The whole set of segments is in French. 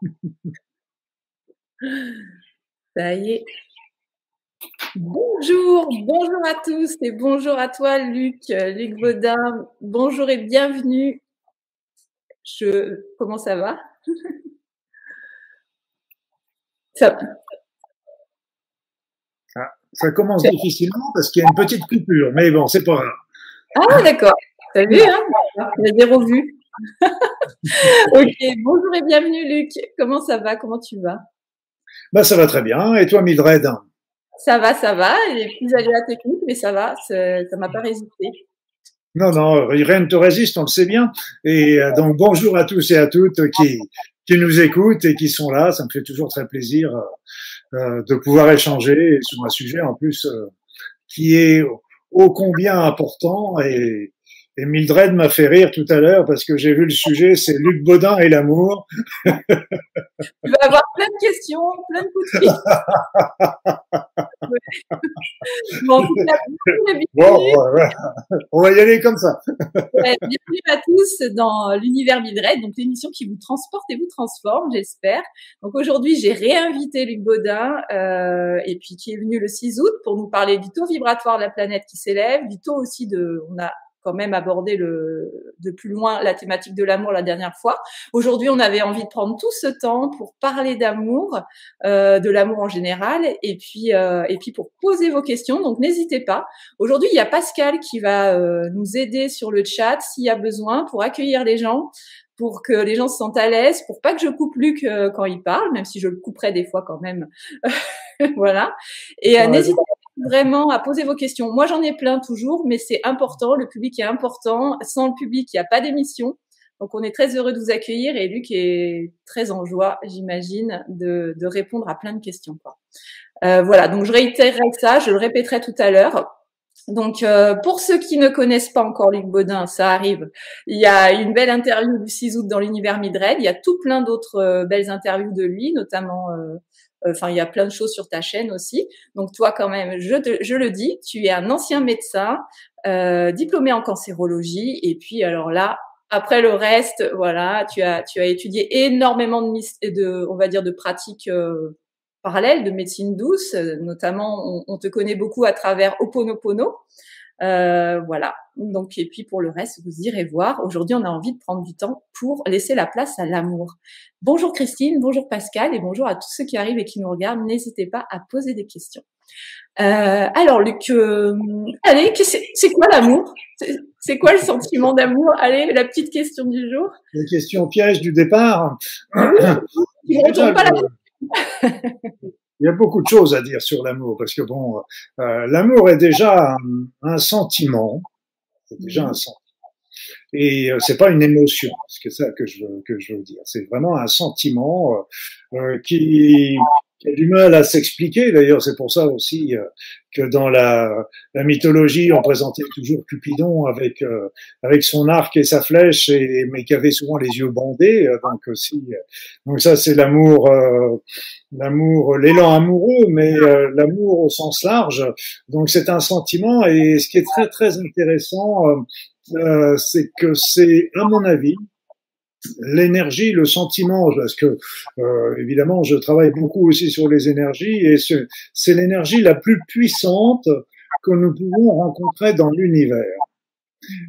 Ça y est. Bonjour, bonjour à tous et bonjour à toi Luc, Luc Baudin. Bonjour et bienvenue. Je... Comment ça va? Ça... Ah, ça commence difficilement parce qu'il y a une petite coupure, mais bon, c'est pas grave. Ah d'accord, t'as vu, hein? Il y a des revues. ok, bonjour et bienvenue Luc. Comment ça va? Comment tu vas? Bah, Ça va très bien. Et toi Mildred? Ça va, ça va. Il est plus la technique, mais ça va. Ça m'a pas résisté. Non, non, rien ne te résiste, on le sait bien. Et euh, donc bonjour à tous et à toutes qui, qui nous écoutent et qui sont là. Ça me fait toujours très plaisir euh, de pouvoir échanger sur un sujet en plus euh, qui est ô combien important et, et Mildred m'a fait rire tout à l'heure parce que j'ai vu le sujet, c'est Luc Baudin et l'amour. tu vas avoir plein de questions, plein de coups de bon, on va y aller comme ça. bienvenue à tous dans l'univers Mildred, donc l'émission qui vous transporte et vous transforme, j'espère. Donc aujourd'hui, j'ai réinvité Luc Baudin euh, et puis qui est venu le 6 août pour nous parler du taux vibratoire de la planète qui s'élève, du taux aussi de, on a quand même abordé le, de plus loin la thématique de l'amour la dernière fois. Aujourd'hui, on avait envie de prendre tout ce temps pour parler d'amour, euh, de l'amour en général, et puis euh, et puis pour poser vos questions. Donc n'hésitez pas. Aujourd'hui, il y a Pascal qui va euh, nous aider sur le chat s'il y a besoin pour accueillir les gens pour que les gens se sentent à l'aise, pour pas que je coupe Luc euh, quand il parle, même si je le couperai des fois quand même. voilà. Et euh, n'hésitez pas vraiment à poser vos questions. Moi, j'en ai plein toujours, mais c'est important. Le public est important. Sans le public, il n'y a pas d'émission. Donc, on est très heureux de vous accueillir et Luc est très en joie, j'imagine, de, de, répondre à plein de questions. Quoi. Euh, voilà, donc je réitérerai ça, je le répéterai tout à l'heure. Donc, euh, pour ceux qui ne connaissent pas encore Luc Baudin, ça arrive. Il y a une belle interview du 6 août dans l'univers Midred. Il y a tout plein d'autres euh, belles interviews de lui, notamment euh, Enfin, il y a plein de choses sur ta chaîne aussi. Donc toi, quand même, je, je le dis, tu es un ancien médecin, euh, diplômé en cancérologie. Et puis alors là, après le reste, voilà, tu as tu as étudié énormément de, de on va dire, de pratiques euh, parallèles, de médecine douce. Notamment, on, on, te connaît beaucoup à travers Oponopono. Euh, voilà. Donc, et puis pour le reste, vous irez voir. Aujourd'hui, on a envie de prendre du temps pour laisser la place à l'amour. Bonjour Christine, bonjour Pascal et bonjour à tous ceux qui arrivent et qui nous regardent. N'hésitez pas à poser des questions. Euh, alors Luc, euh, allez, c'est quoi l'amour? C'est quoi le sentiment d'amour? Allez, la petite question du jour. La question piège du départ. il y a beaucoup de choses à dire sur l'amour parce que bon, euh, l'amour est déjà un, sentiment, c'est déjà un sentiment, et euh, c'est pas une émotion, c'est ça que je que je veux dire. C'est vraiment un sentiment euh, euh qui, qui a du mal à s'expliquer. D'ailleurs, c'est pour ça aussi euh, que dans la, mythologie, on présentait toujours Cupidon avec euh, avec son arc et sa flèche, et, mais qui avait souvent les yeux bandés. Euh, donc aussi, donc ça, c'est l'amour, l'amour, l'élan amoureux, mais l'amour au sens large. Donc c'est un sentiment, et ce qui est très très intéressant, c'est que c'est, à mon avis, l'énergie, le sentiment, parce que euh, évidemment je travaille beaucoup aussi sur les énergies et c'est l'énergie la plus puissante que nous pouvons rencontrer dans l'univers.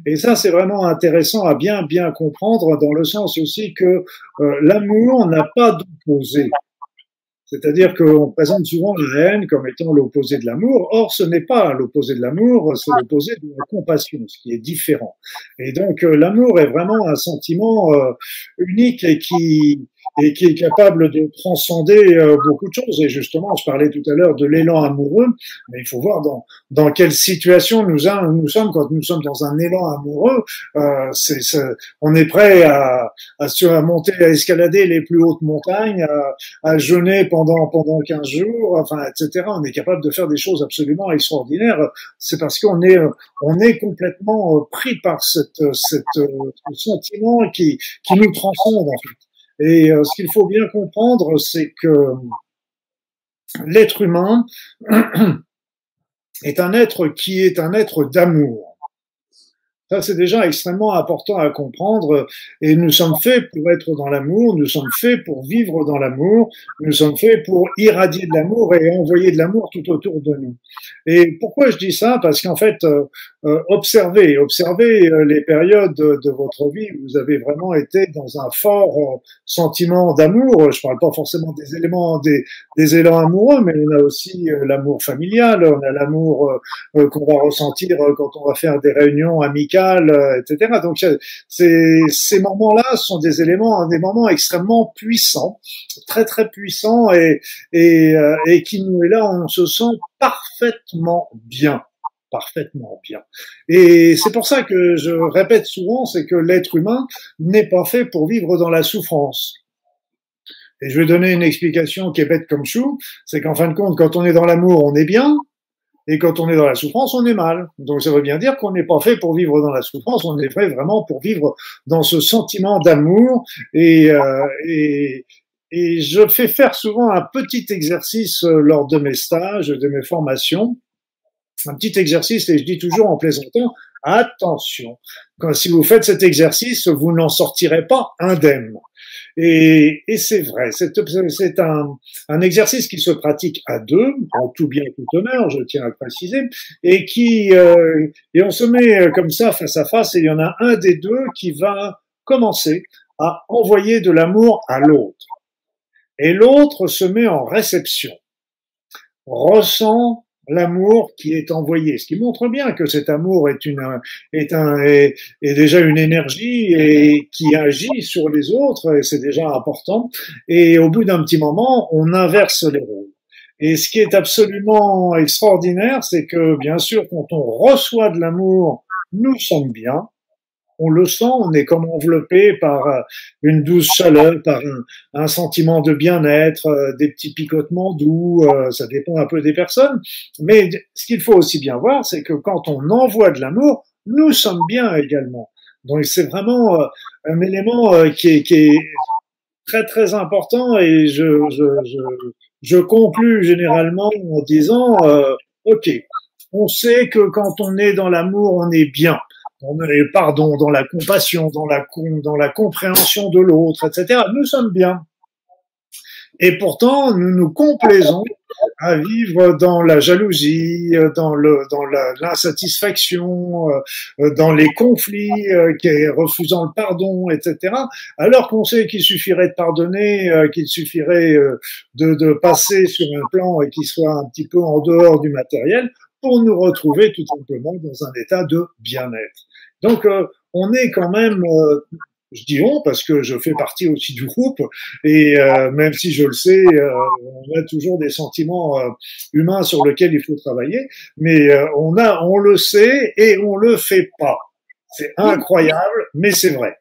Et ça, c'est vraiment intéressant à bien bien comprendre dans le sens aussi que euh, l'amour n'a pas d'opposé. C'est-à-dire qu'on présente souvent la haine comme étant l'opposé de l'amour. Or, ce n'est pas l'opposé de l'amour, c'est l'opposé de la compassion, ce qui est différent. Et donc, euh, l'amour est vraiment un sentiment euh, unique et qui, et qui est capable de transcender euh, beaucoup de choses. Et justement, je parlais tout à l'heure de l'élan amoureux, mais il faut voir dans, dans quelle situation nous, nous sommes quand nous sommes dans un élan amoureux. Euh, c'est, on est prêt à, à, à, monter, à escalader les plus hautes montagnes, à, à jeûner pendant pendant 15 jours, enfin, etc. On est capable de faire des choses absolument extraordinaires. C'est parce qu'on est on est complètement euh, pris par cette, cette, ce sentiment qui, qui nous transcende en fait. Et euh, ce qu'il faut bien comprendre, c'est que l'être humain est un être qui est un être d'amour. Ça, c'est déjà extrêmement important à comprendre. Et nous sommes faits pour être dans l'amour, nous sommes faits pour vivre dans l'amour, nous sommes faits pour irradier de l'amour et envoyer de l'amour tout autour de nous. Et pourquoi je dis ça? Parce qu'en fait, euh, observez, observez euh, les périodes de, votre vie où vous avez vraiment été dans un fort sentiment d'amour. Je parle pas forcément des éléments, des, des élans amoureux, mais on a aussi l'amour familial, on a l'amour qu'on va ressentir quand on va faire des réunions amicales euh, etc. Donc ces, moments-là sont des éléments, des moments extrêmement puissants, très très puissants et et, euh, et qui nous est là, on se sent parfaitement bien parfaitement bien. Et c'est pour ça que je répète souvent, c'est que l'être humain n'est pas fait pour vivre dans la souffrance. Et je vais donner une explication qui est bête comme chou, c'est qu'en fin de compte, quand on est dans l'amour, on est bien, et quand on est dans la souffrance, on est mal. Donc ça veut bien dire qu'on n'est pas fait pour vivre dans la souffrance, on est fait vraiment pour vivre dans ce sentiment d'amour. Et, euh, et, et je fais faire souvent un petit exercice euh, lors de mes stages, de mes formations. Un petit exercice, et je dis toujours en plaisantant, attention, quand, si vous faites cet exercice, vous n'en sortirez pas indemne. Et, et c'est vrai, c'est un, exercice qui se pratique à deux, en tout bien tout honneur, je tiens à le préciser, et qui euh, et on se met comme ça face à face, et il y en a un des deux qui va commencer à envoyer de l'amour à l'autre, et l'autre se met en réception, ressent l'amour qui est envoyé, ce qui montre bien que cet amour est une est un est, déjà une énergie et qui agit sur les autres et c'est déjà important. Et au bout d'un petit moment, on inverse les rôles. Et ce qui est absolument extraordinaire, c'est que bien sûr, quand on reçoit de l'amour, nous sommes bien, on le sent, on est comme enveloppé par euh, une douce chaleur, par un, sentiment de bien-être, euh, des petits picotements doux, euh, ça dépend un peu des personnes. Mais ce qu'il faut aussi bien voir, c'est que quand on envoie de l'amour, nous sommes bien également. Donc c'est vraiment un élément qui est, très très important et je, je, je, je conclus généralement en disant, ok, on sait que quand on est dans l'amour, on est bien dans le pardon, dans la compassion, dans la, compréhension de l'autre, etc. Nous sommes bien. Et pourtant, nous nous complaisons à vivre dans la jalousie, dans l'insatisfaction, euh, dans les conflits, euh, refusant le pardon, etc. Alors qu'on sait qu'il suffirait de pardonner, euh, qu'il suffirait de, de passer sur un plan et qu'il soit un petit peu en dehors du matériel pour nous retrouver tout simplement dans un état de bien-être. Donc, euh, on est quand même, euh, je dis on parce que je fais partie aussi du groupe, et euh, même si je le sais, on a toujours des sentiments humains sur lesquels il faut travailler, mais on a, on le sait et on le fait pas. C'est incroyable, mais c'est vrai.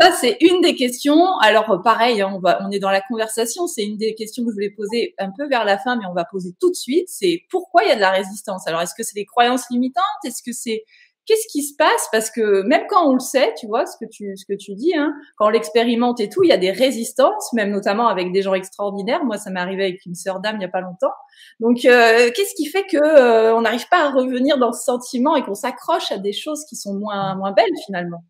Ça, c'est une des questions. Alors, pareil, hein, on, va, on est dans la conversation. C'est une des questions que je voulais poser un peu vers la fin, mais on va poser tout de suite. C'est pourquoi il y a de la résistance? Alors, est-ce que c'est des croyances limitantes? Est-ce que c'est qu'est-ce qui se passe? Parce que même quand on le sait, tu vois, ce que tu, ce que dis, hein, quand on l'expérimente et tout, il y a des résistances, même notamment avec des gens extraordinaires. Moi, ça m'est arrivé avec une sœur d'âme il y a pas longtemps. Donc, euh, qu'est-ce qui fait que euh, on n'arrive pas à revenir dans ce sentiment et qu'on s'accroche à des choses qui sont moins belles finalement?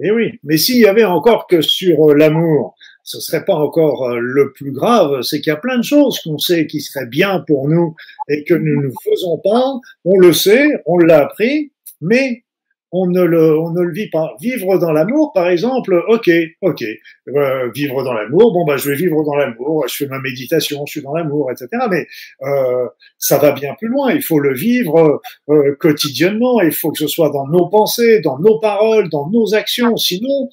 Eh oui, mais s'il y avait encore que sur euh, l'amour, ce serait pas encore le plus grave, c'est qu'il y a plein de choses qu'on sait qui seraient bien pour nous et que nous ne faisons pas. On le sait, on l'a appris, mais on ne le, on ne le vit pas. Vivre dans l'amour, par exemple, ok, ok, euh, vivre dans l'amour, bon bah je vais vivre dans l'amour, je fais ma méditation, je suis dans l'amour, etc. Mais euh, ça va bien plus loin. Il faut le vivre euh, quotidiennement. Il faut que ce soit dans nos pensées, dans nos paroles, dans nos actions. Sinon,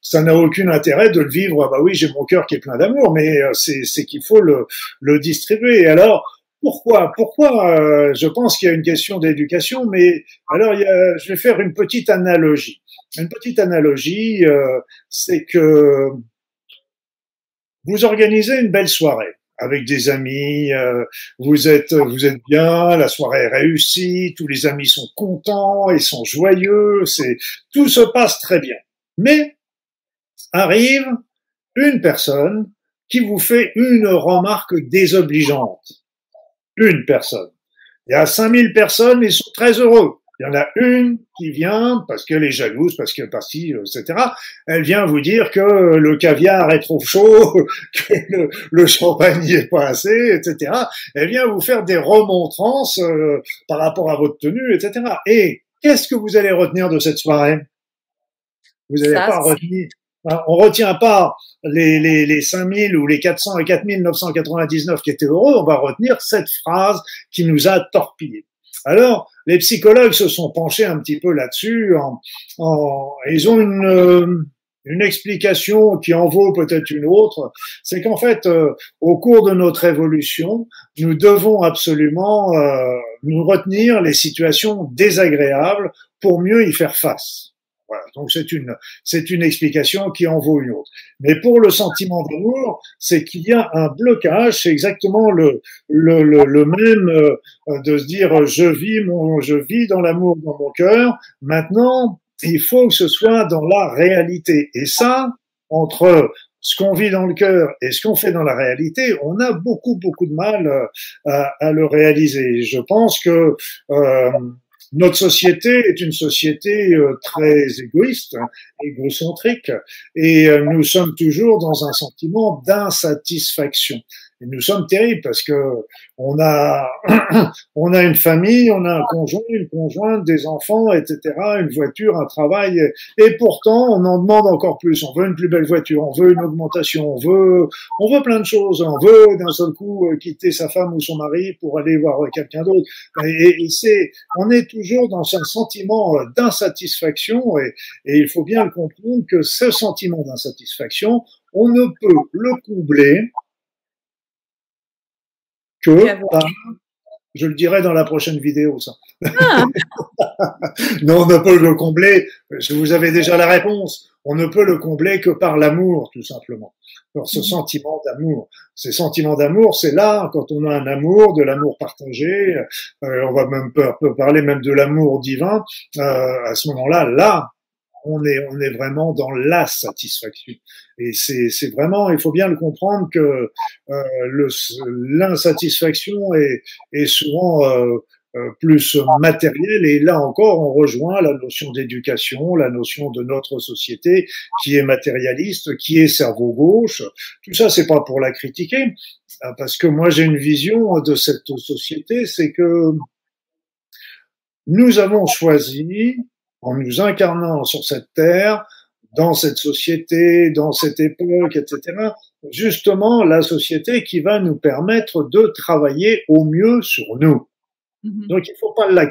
ça n'a aucun intérêt de le vivre. Bah oui, j'ai mon cœur qui est plein d'amour, mais euh, c'est qu'il faut le, le distribuer. Et alors, pourquoi Pourquoi euh, Je pense qu'il y a une question d'éducation, mais alors je vais faire une petite analogie. Une petite analogie, euh, c'est que vous organisez une belle soirée avec des amis, euh, vous êtes vous êtes bien, la soirée est réussie, tous les amis sont contents, ils sont joyeux, tout se passe très bien. Mais arrive une personne qui vous fait une remarque désobligeante une personne. Il y a 5000 personnes, ils sont très heureux. Il y en a une qui vient parce qu'elle est jalouse, parce que parce etc. Elle vient vous dire que le caviar est trop chaud, que le, champagne n'y est pas assez, etc. Elle vient vous faire des remontrances euh, par rapport à votre tenue, etc. Et qu'est-ce que vous allez retenir de cette soirée? Vous n'allez pas retenir. Hein, on retient pas les, les, les 5000 ou les 400 et 4999 qui étaient heureux, on va retenir cette phrase qui nous a torpillés. Alors, les psychologues se sont penchés un petit peu là-dessus. En, ils ont une, euh, une explication qui en vaut peut-être une autre. C'est qu'en fait, euh, au cours de notre évolution, nous devons absolument euh, nous retenir les situations désagréables pour mieux y faire face. Donc c'est une c'est une explication qui en vaut une autre. Mais pour le sentiment d'amour, c'est qu'il y a un blocage. C'est exactement le le, le, même euh, de se dire je vis mon je vis dans l'amour dans mon cœur. Maintenant, il faut que ce soit dans la réalité. Et ça, entre ce qu'on vit dans le cœur et ce qu'on fait dans la réalité, on a beaucoup beaucoup de mal euh, à, à le réaliser. Je pense que euh, notre société est une société euh, très égoïste, hein, égocentrique, et euh, nous sommes toujours dans un sentiment d'insatisfaction nous sommes terribles parce que on a, on a une famille, on a un conjoint, une conjointe, des enfants, etc., une voiture, un travail, et pourtant on en demande encore plus. On veut une plus belle voiture, on veut une augmentation, on veut, on veut plein de choses. On veut d'un seul coup euh, quitter sa femme ou son mari pour aller voir quelqu'un d'autre. Et, c'est, on est toujours dans un sentiment euh, d'insatisfaction, et, et il faut bien comprendre que ce sentiment d'insatisfaction, on ne peut le combler que je le dirai dans la prochaine vidéo, ça. Ah. non, on ne peut le combler. Je vous avais déjà la réponse. On ne peut le combler que par l'amour, tout simplement. Alors, ce mm. sentiment d'amour. Ces sentiments d'amour, c'est là, quand on a un amour, de l'amour partagé, euh, on va même peut, parler même de l'amour divin, euh, à ce moment-là, là, on est, on est vraiment dans la satisfaction. Et c'est, vraiment, il faut bien le comprendre que euh, l'insatisfaction est, est souvent euh, euh, plus matérielle. Et là encore, on rejoint la notion d'éducation, la notion de notre société qui est matérialiste, qui est cerveau gauche. Tout ça, c'est pas pour la critiquer, hein, parce que moi j'ai une vision de cette société, c'est que nous avons choisi en nous incarnant sur cette terre, dans cette société, dans cette époque, etc. Justement, la société qui va nous permettre de travailler au mieux sur nous. Mm-hmm. Donc il faut pas la,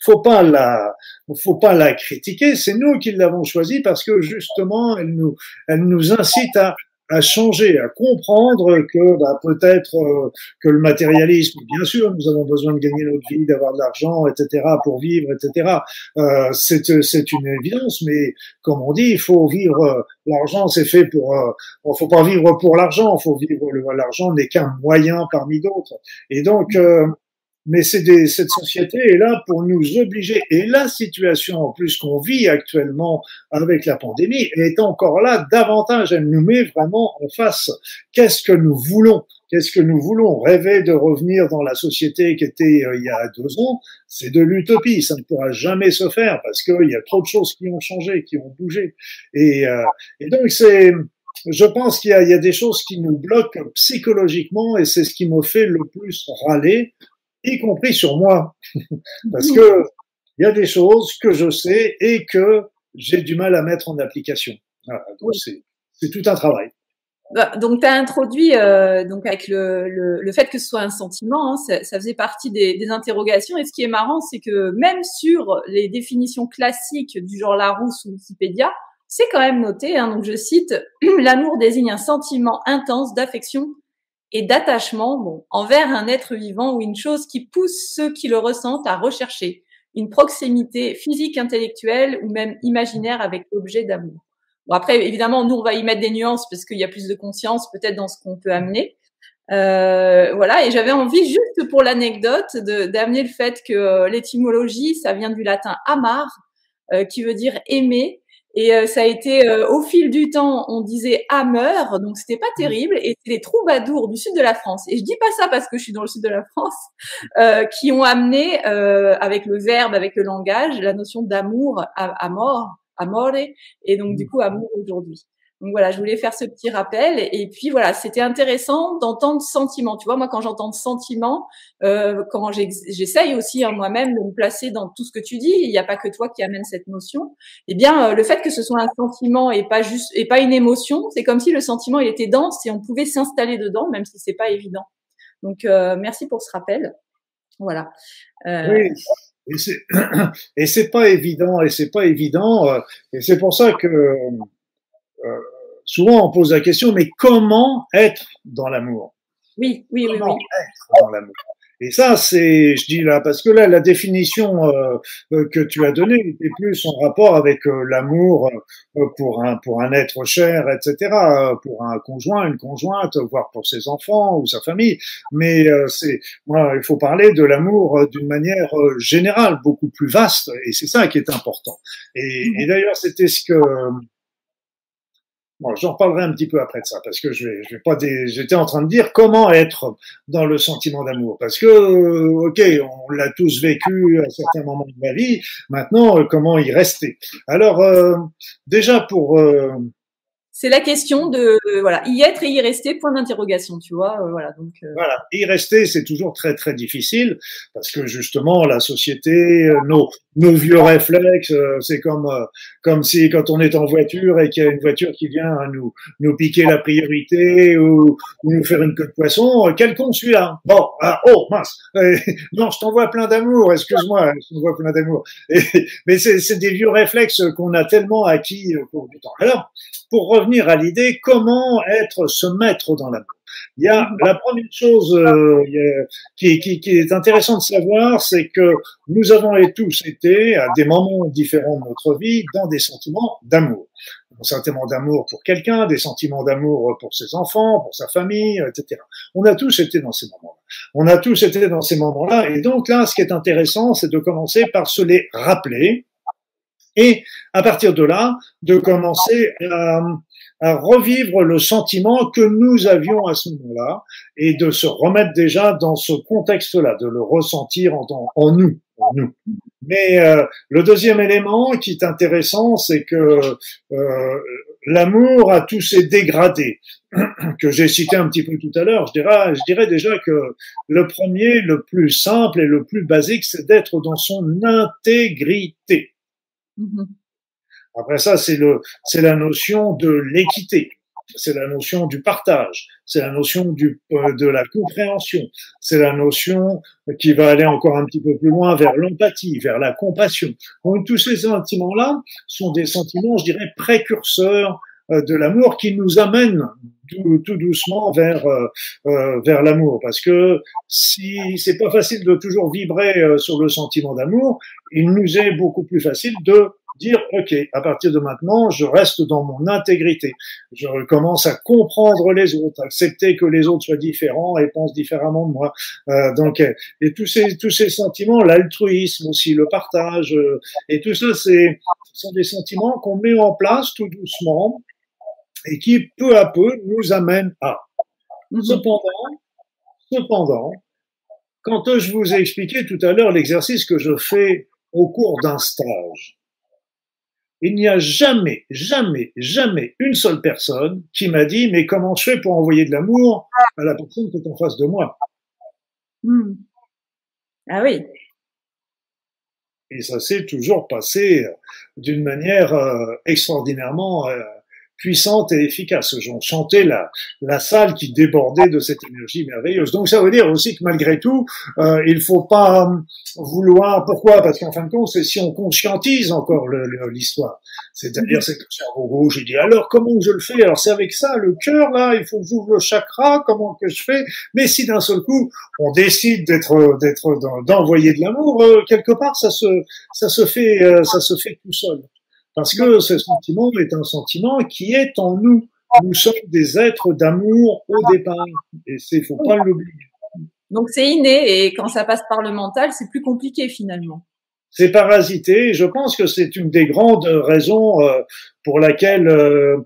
faut pas la, faut pas la critiquer. C'est nous qui l'avons choisie parce que justement, elle nous, elle nous incite à à changer, à comprendre que bah, peut-être euh, que le matérialisme, bien sûr, nous avons besoin de gagner notre vie, d'avoir de l'argent, etc., pour vivre, etc. Euh, c'est c'est une évidence, mais comme on dit, il faut vivre. Euh, l'argent, c'est fait pour. Euh, il faut pas vivre pour l'argent. Faut vivre. L'argent n'est qu'un moyen parmi d'autres. Et donc mais c'est cette société est là pour nous obliger. Et la situation en plus qu'on vit actuellement avec la pandémie est encore là davantage. Elle nous met vraiment en face. Qu'est-ce que nous voulons? Qu'est-ce que nous voulons? Rêver de revenir dans la société qui était euh, il y a deux ans, c'est de l'utopie. Ça ne pourra jamais se faire parce qu'il y a trop de choses qui ont changé, qui ont bougé. Et, euh, et donc c'est je pense qu'il y, y, a des choses qui nous bloquent psychologiquement et c'est ce qui me fait le plus râler y compris sur moi, parce que il y a des choses que je sais et que j'ai du mal à mettre en application. c'est tout un travail. Bah, donc, tu as introduit euh, donc avec le, le, le, fait que ce soit un sentiment, hein, ça, ça, faisait partie des, des, interrogations. Et ce qui est marrant, c'est que même sur les définitions classiques du genre Larousse ou Wikipédia, c'est quand même noté. Hein, donc, je cite l'amour désigne un sentiment intense d'affection et d'attachement bon, envers un être vivant ou une chose qui pousse ceux qui le ressentent à rechercher une proximité physique, intellectuelle ou même imaginaire avec l'objet d'amour. Bon, après, évidemment, nous, on va y mettre des nuances parce qu'il y a plus de conscience peut-être dans ce qu'on peut amener. Euh, voilà, et j'avais envie, juste pour l'anecdote, d'amener le fait que euh, l'étymologie, ça vient du latin amar, euh, qui veut dire aimer, Et euh, ça a été euh, au fil du temps, on disait hammer, donc c'était pas mmh. terrible. Et c'est les troubadours du sud de la France. Et je dis pas ça parce que je suis dans le sud de la France, euh, qui ont amené avec le verbe, avec le langage, la notion d'amour, amor, amore, et donc du mmh. coup amour aujourd'hui. Donc voilà, je voulais faire ce petit rappel. Et puis voilà, c'était intéressant d'entendre sentiment. Tu vois, moi quand j'entends sentiment, euh, quand j'essaye aussi hein, moi-même de me placer dans tout ce que tu dis, il n'y a pas que toi qui amène cette notion. Eh bien, euh, le fait que ce soit un sentiment et pas juste et pas une émotion, c'est comme si le sentiment il était dense et on pouvait s'installer dedans, même si c'est pas évident. Donc euh, merci pour ce rappel. Voilà. Euh, oui. Et c'est pas évident, et c'est pas évident, et c'est pour ça que souvent on pose la question, mais comment être dans l'amour? Oui, oui, oui, oui. Être dans l'amour? Et ça, c'est, je dis là, parce que là, la définition euh, euh, que tu as donnée était plus en rapport avec l'amour pour un pour un être cher, etc., pour un conjoint, une conjointe, voire pour ses enfants ou sa famille. Mais c'est, moi, il faut parler de l'amour d'une manière générale, beaucoup plus vaste, et c'est ça qui est important. Et, et d'ailleurs, c'était ce que Bon, j'en reparlerai un petit peu après de ça, parce que je vais, je vais pas. J'étais en train de dire comment être dans le sentiment d'amour, parce que, euh, ok, on l'a tous vécu à certains moments de ma vie. Maintenant, euh, comment y rester? Alors, euh, déjà pour c'est la question de voilà y être et y rester point d'interrogation tu vois euh, voilà donc euh. voilà y rester c'est toujours très très difficile parce que justement la société euh, nos nos vieux réflexes c'est comme comme si quand on est en voiture et qu'il y a une voiture qui vient nous nous piquer la priorité ou, nous faire une queue de poisson quel con celui-là bon ah, oh mince non je t'envoie plein d'amour excuse-moi je t'envoie plein d'amour. Mais c'est c'est des vieux réflexes qu'on a tellement acquis au cours du temps. Alors pour revenir à l'idée, comment être se mettre dans l'amour il y a la première chose euh, qui, qui, qui, est intéressant de savoir, c'est que nous avons tous été à des moments différents de notre vie dans des sentiments d'amour. Des sentiments d'amour pour quelqu'un, des sentiments d'amour pour ses enfants, pour sa famille, etc. On a tous été dans ces moments-là. On a tous été dans ces moments-là. Et donc là, ce qui est intéressant, c'est de commencer par se les rappeler et à partir de là, de commencer à, revivre le sentiment que nous avions à ce moment-là et de se remettre déjà dans ce contexte-là, de le ressentir en, nous. Mais euh, le deuxième élément qui est intéressant, c'est que euh, l'amour a tous ces dégradés que j'ai cité un petit peu tout à l'heure. Je je dirais déjà que le premier, le plus simple et le plus basique, c'est d'être dans son intégrité. Mhm. Après ça, c'est le, c'est la notion de l'équité, c'est la notion du partage, c'est la notion du, euh, de la compréhension, c'est la notion qui va aller encore un petit peu plus loin vers l'empathie, vers la compassion. Donc tous ces sentiments-là sont des sentiments, je dirais, précurseurs de l'amour qui nous amènent tout, doucement vers euh, euh, vers l'amour. Parce que si c'est pas facile de toujours vibrer sur le sentiment d'amour il nous est beaucoup plus facile de dire ok à partir de maintenant je reste dans mon intégrité. Je commence à comprendre les autres accepter que les autres soient différents et pensent différemment de moi donc et tous ces tous ces sentiments l'altruisme aussi le partage et tout ça c'est ce sont des sentiments qu'on met en place tout doucement et qui peu à peu nous amène à. Mhm. Cependant, cependant, quand je vous ai expliqué tout à l'heure l'exercice que je fais au cours d'un stage, il n'y a jamais, jamais, jamais une seule personne qui m'a dit mais comment je fais pour envoyer de l'amour à la personne qui est en face de moi? Hmm. Ah oui. Et ça s'est toujours passé d'une manière euh, extraordinairement euh, puissante et efficace. On sentait la, la salle qui débordait de cette énergie merveilleuse. Donc ça veut dire aussi que malgré tout, euh, il faut pas vouloir. Pourquoi? Parce qu'en fin de compte, c'est si on conscientise encore l'histoire. C'est-à-dire, c'est le cerveau rouge. Il dit alors comment je le fais? Alors c'est avec ça, le cœur là, il faut que j'ouvre le chakra. Comment que je fais? Mais si d'un seul coup on décide d'être d'être d'envoyer de l'amour, euh, quelque part ça se ça se fait euh, ça se fait tout seul. Parce que ce sentiment est un sentiment qui est en nous. Nous sommes des êtres d'amour au départ. Et c'est, faut pas l'oublier. Donc c'est inné et quand ça passe par le mental, c'est plus compliqué finalement. C'est parasité. Je pense que c'est une des grandes raisons euh, pour laquelle euh,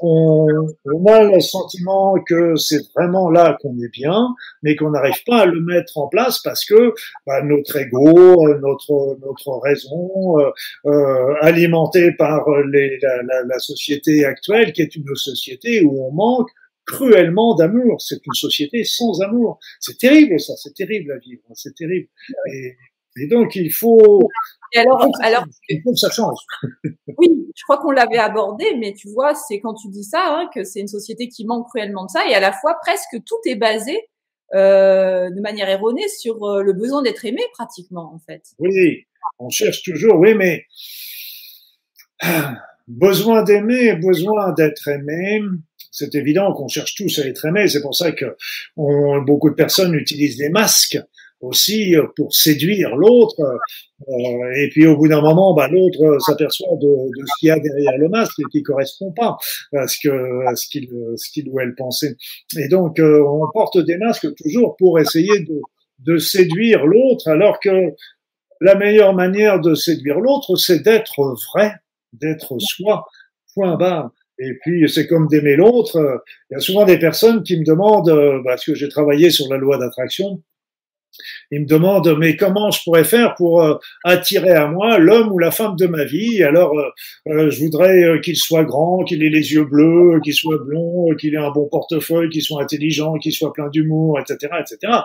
on, on, a le sentiment que c'est vraiment là qu'on est bien, mais qu'on n'arrive pas à le mettre en place parce que bah, notre ego, notre notre raison, euh, euh alimentée par les, la, la, la société actuelle, qui est une société où on manque cruellement d'amour. C'est une société sans amour. C'est terrible ça, c'est terrible à vivre, c'est terrible. Et, et donc, il faut. Et alors, alors, il faut que ça change. oui, je crois qu'on l'avait abordé, mais tu vois, c'est quand tu dis ça, hein, que c'est une société qui manque cruellement de ça, et à la fois presque tout est basé euh, de manière erronée sur euh, le besoin d'être aimé, pratiquement, en fait. Oui, on cherche toujours, oui, mais besoin d'aimer, besoin d'être aimé. C'est évident qu'on cherche tous à être aimé. C'est pour ça que on, beaucoup de personnes utilisent des masques aussi euh, pour séduire l'autre. Euh, et puis au bout d'un moment, bah, l'autre s'aperçoit de, ce qu'il y a derrière le masque et qui correspond pas à ce ce qu'il ce ou elle pensait. Et donc euh, on porte des masques toujours pour essayer de, de séduire l'autre, alors que la meilleure manière de séduire l'autre, c'est d'être vrai, d'être soi. Point barre. Et puis, c'est comme d'aimer l'autre. Il y a souvent des personnes qui me demandent, parce que j'ai travaillé sur la loi d'attraction, il me demande mais comment je pourrais faire pour euh, attirer à moi l'homme ou la femme de ma vie? Alors euh, euh, je voudrais qu'il soit grand, qu'il ait les yeux bleus, qu'il soit blond, qu'il ait un bon portefeuille, qu'il soit intelligent, qu'il soit plein d'humour, etc., etc.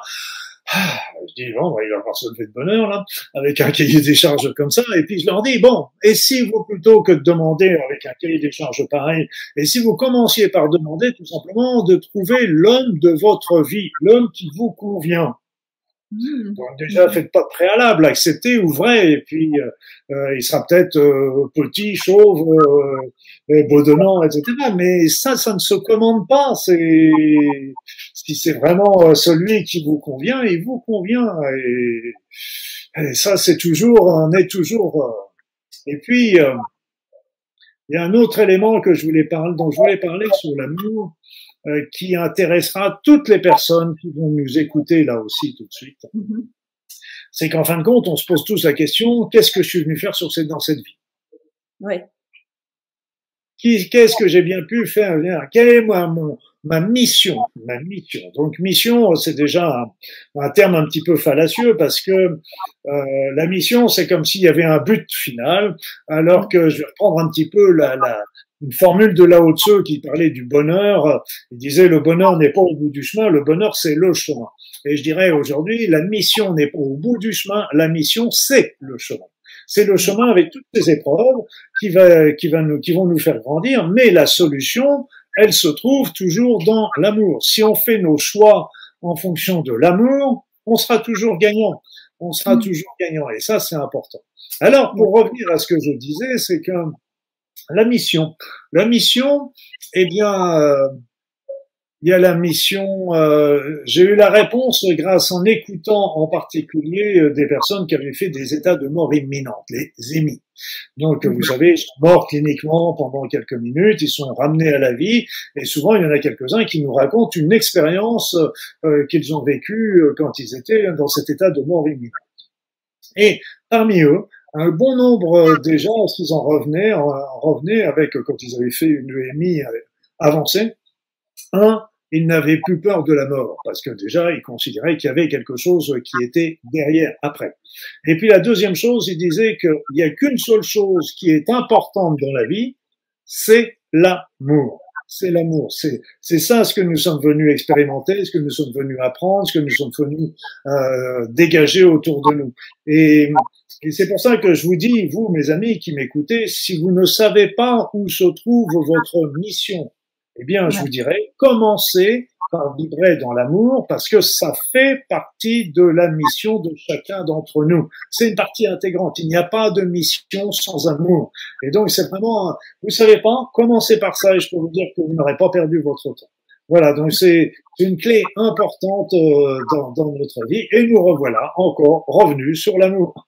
Ah, je dis bon, il va avoir se lever de bonheur là, avec un cahier des charges comme ça. Et puis je leur dis bon, et si vous plutôt que de demander avec un cahier des charges pareil, et si vous commenciez par demander tout simplement de trouver l'homme de votre vie, l'homme qui vous convient? Mmh. Donc déjà, faites pas de préalable, acceptez, ouvrez, et puis euh, euh il sera peut-être euh, petit, chauve, euh, bedonnant, etc. Mais ça, ça ne se commande pas. C'est si c'est vraiment euh, celui qui vous convient, il vous convient. Et, et ça, c'est toujours, on est toujours. Et puis, il y a un autre élément que je voulais parler, dont je voulais parler sur l'amour. Euh, qui intéressera toutes les personnes qui vont nous écouter là aussi tout de suite. Mm-hmm. C'est qu'en fin de compte, on se pose tous la question qu'est-ce que je suis venu faire sur cette, dans cette vie? Oui. Qu'est-ce que j'ai bien pu faire? Quelle est moi, mon, ma mission? Ma mission. Donc mission, c'est déjà un, un, terme un petit peu fallacieux parce que euh, la mission, c'est comme s'il y avait un but final, alors que je vais reprendre un petit peu la, la, une formule de Lao Tzu qui parlait du bonheur. Il disait le bonheur n'est pas au bout du chemin, le bonheur c'est le chemin. Et je dirais aujourd'hui, la mission n'est pas au bout du chemin, la mission c'est le chemin. C'est le chemin avec toutes ces épreuves qui, va, qui, va nous, qui vont nous faire grandir, mais la solution, elle se trouve toujours dans l'amour. Si on fait nos choix en fonction de l'amour, on sera toujours gagnant. On sera mm. toujours gagnant. Et ça, c'est important. Alors, pour revenir à ce que je disais, c'est que la mission. La mission, eh bien, euh, il y a la mission. Euh, J'ai eu la réponse grâce en écoutant en particulier euh, des personnes qui avaient fait des états de mort imminente, les émis. Donc, vous savez, ils sont morts cliniquement pendant quelques minutes, ils sont ramenés à la vie, et souvent il y en a quelques-uns qui nous racontent une expérience euh, qu'ils ont vécue quand ils étaient dans cet état de mort imminente. Et parmi eux, un bon nombre euh, déjà, s'ils en revenaient, en, revenaient avec, euh, quand ils avaient fait une EMI euh, avancée, un, ils n'avaient plus peur de la mort, parce que déjà, ils considéraient qu'il y avait quelque chose qui était derrière, après. Et puis la deuxième chose, ils disaient qu'il n'y a qu'une seule chose qui est importante dans la vie, c'est l'amour c'est l'amour. C'est, c'est ça ce que nous sommes venus expérimenter, ce que nous sommes venus apprendre, ce que nous sommes venus euh, dégager autour de nous. Et, et c'est pour ça que je vous dis, vous, mes amis qui m'écoutez, si vous ne savez pas où se trouve votre mission, eh bien, je vous dirais, commencez par vibrer dans l'amour parce que ça fait partie de la mission de chacun d'entre nous. C'est une partie intégrante. Il n'y a pas de mission sans amour. Et donc, c'est vraiment, vous savez pas, commencez par ça et je peux vous dire que vous n'aurez pas perdu votre temps. Voilà, donc c'est une clé importante euh, dans, dans notre vie et nous revoilà encore revenus sur l'amour.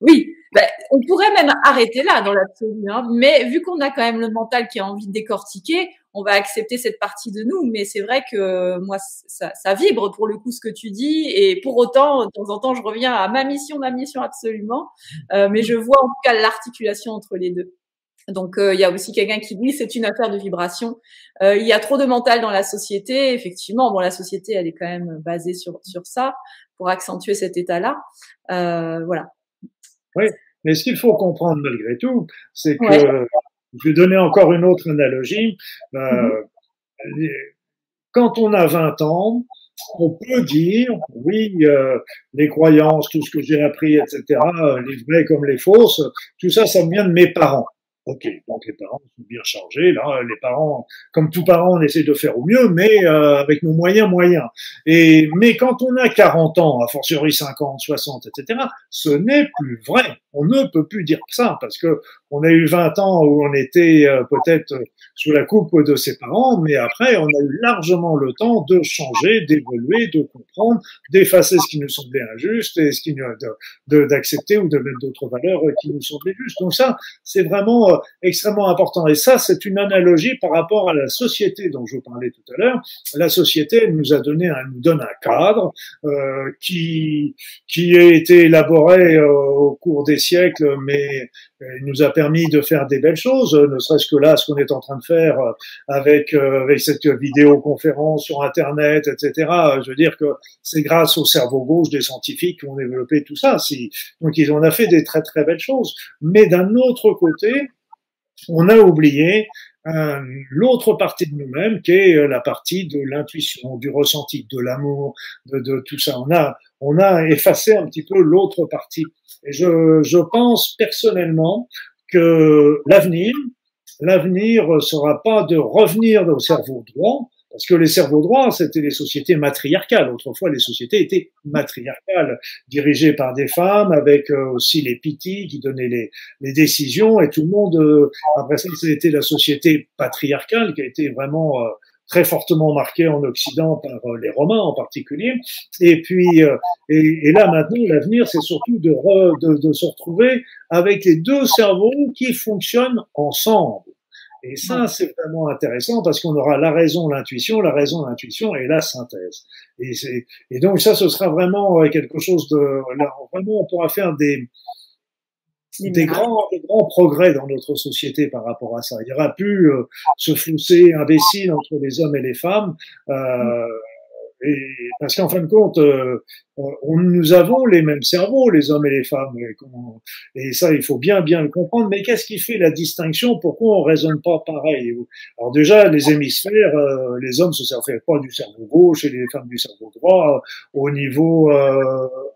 Oui, ben, on pourrait même arrêter là dans l'absolu, hein, mais vu qu'on a quand même le mental qui a envie de décortiquer, on va accepter cette partie de nous. Mais c'est vrai que moi, ça, ça, vibre pour le coup ce que tu dis. Et pour autant, de temps en temps, je reviens à ma mission, ma mission absolument. Euh, mais je vois en tout cas l'articulation entre les deux. Donc euh, il y a aussi quelqu'un qui dit c'est une affaire de vibration. Euh, il y a trop de mental dans la société. Effectivement, bon la société elle est quand même basée sur sur ça pour accentuer cet état-là. Euh, voilà. Oui, mais ce qu'il faut comprendre malgré tout, c'est que je vais donner encore une autre analogie. Euh. Quand on a 20 ans, on peut dire, oui, euh, les croyances, tout ce que j'ai appris, etc., les vraies comme les fausses, tout ça, ça vient de mes parents. Ok, donc les parents sont bien chargés. Là, les parents, comme tout parent, on essaie de faire au mieux, mais euh, avec nos moyens moyens. Et mais quand on a 40 ans, a fortiori 50, 60, etc., ce n'est plus vrai. On ne peut plus dire ça parce que on a eu 20 ans où on était euh, peut-être sous la coupe de ses parents, mais après, on a eu largement le temps de changer, d'évoluer, de comprendre, d'effacer ce qui nous semblait injuste et ce qui d'accepter ou de mettre d'autres valeurs qui nous semblaient justes. Donc ça, c'est vraiment euh, extrêmement important. Et ça, c'est une analogie par rapport à la société dont je vous parlais tout à l'heure. La société nous a donné, un, nous donne un cadre euh, qui qui a été élaboré euh, au cours des siècles, mais il nous a permis de faire des belles choses, ne serait-ce que là, ce qu'on est en train de faire euh, avec, euh, avec cette vidéoconférence sur Internet, etc. Je veux dire que c'est grâce au cerveau gauche des scientifiques qui ont développé tout ça. Donc ils ont fait des très très belles choses. Mais d'un autre côté, on a oublié euh, l'autre partie de nous-mêmes qui est la partie de l'intuition, du ressenti, de l'amour, de, de, tout ça. On a, on a effacé un petit peu l'autre partie. Et je, je pense personnellement que l'avenir, l'avenir sera pas de revenir au cerveau droit, parce que les cerveaux droits, c'était les sociétés matriarcales. Autrefois, les sociétés étaient matriarcales, dirigées par des femmes, avec euh, aussi les pitis qui donnaient les, les, décisions, et tout le monde, euh, après ça, c'était la société patriarcale qui a été vraiment euh, très fortement marquée en Occident par les Romains en particulier. Et puis, et, et, là maintenant, l'avenir, c'est surtout de, de, de se retrouver avec les deux cerveaux qui fonctionnent ensemble. Et ça, c'est vraiment intéressant parce qu'on aura la raison, l'intuition, la raison, l'intuition et la synthèse. Et, et, donc ça, ce sera vraiment euh, quelque chose de... vraiment, on pourra faire des, des grands, des grands progrès dans notre société par rapport à ça. Il n'y aura plus euh, ce fossé imbécile entre les hommes et les femmes. Euh, et, parce qu'en fin de compte, euh, on, nous avons les mêmes cerveaux, les hommes et les femmes, et, ça, il faut bien bien le comprendre. Mais qu'est-ce qui fait la distinction? Pourquoi on raisonne pas pareil? Alors déjà, les hémisphères, euh, les hommes se servent pas du cerveau gauche et les femmes du cerveau droit euh, au niveau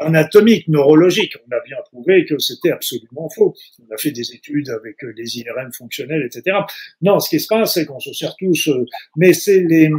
anatomique, neurologique. On a bien prouvé que c'était absolument faux. On a fait des études avec des IRM fonctionnels, etc. Non, ce qui se passe, c'est qu'on se sert tous, mais c'est les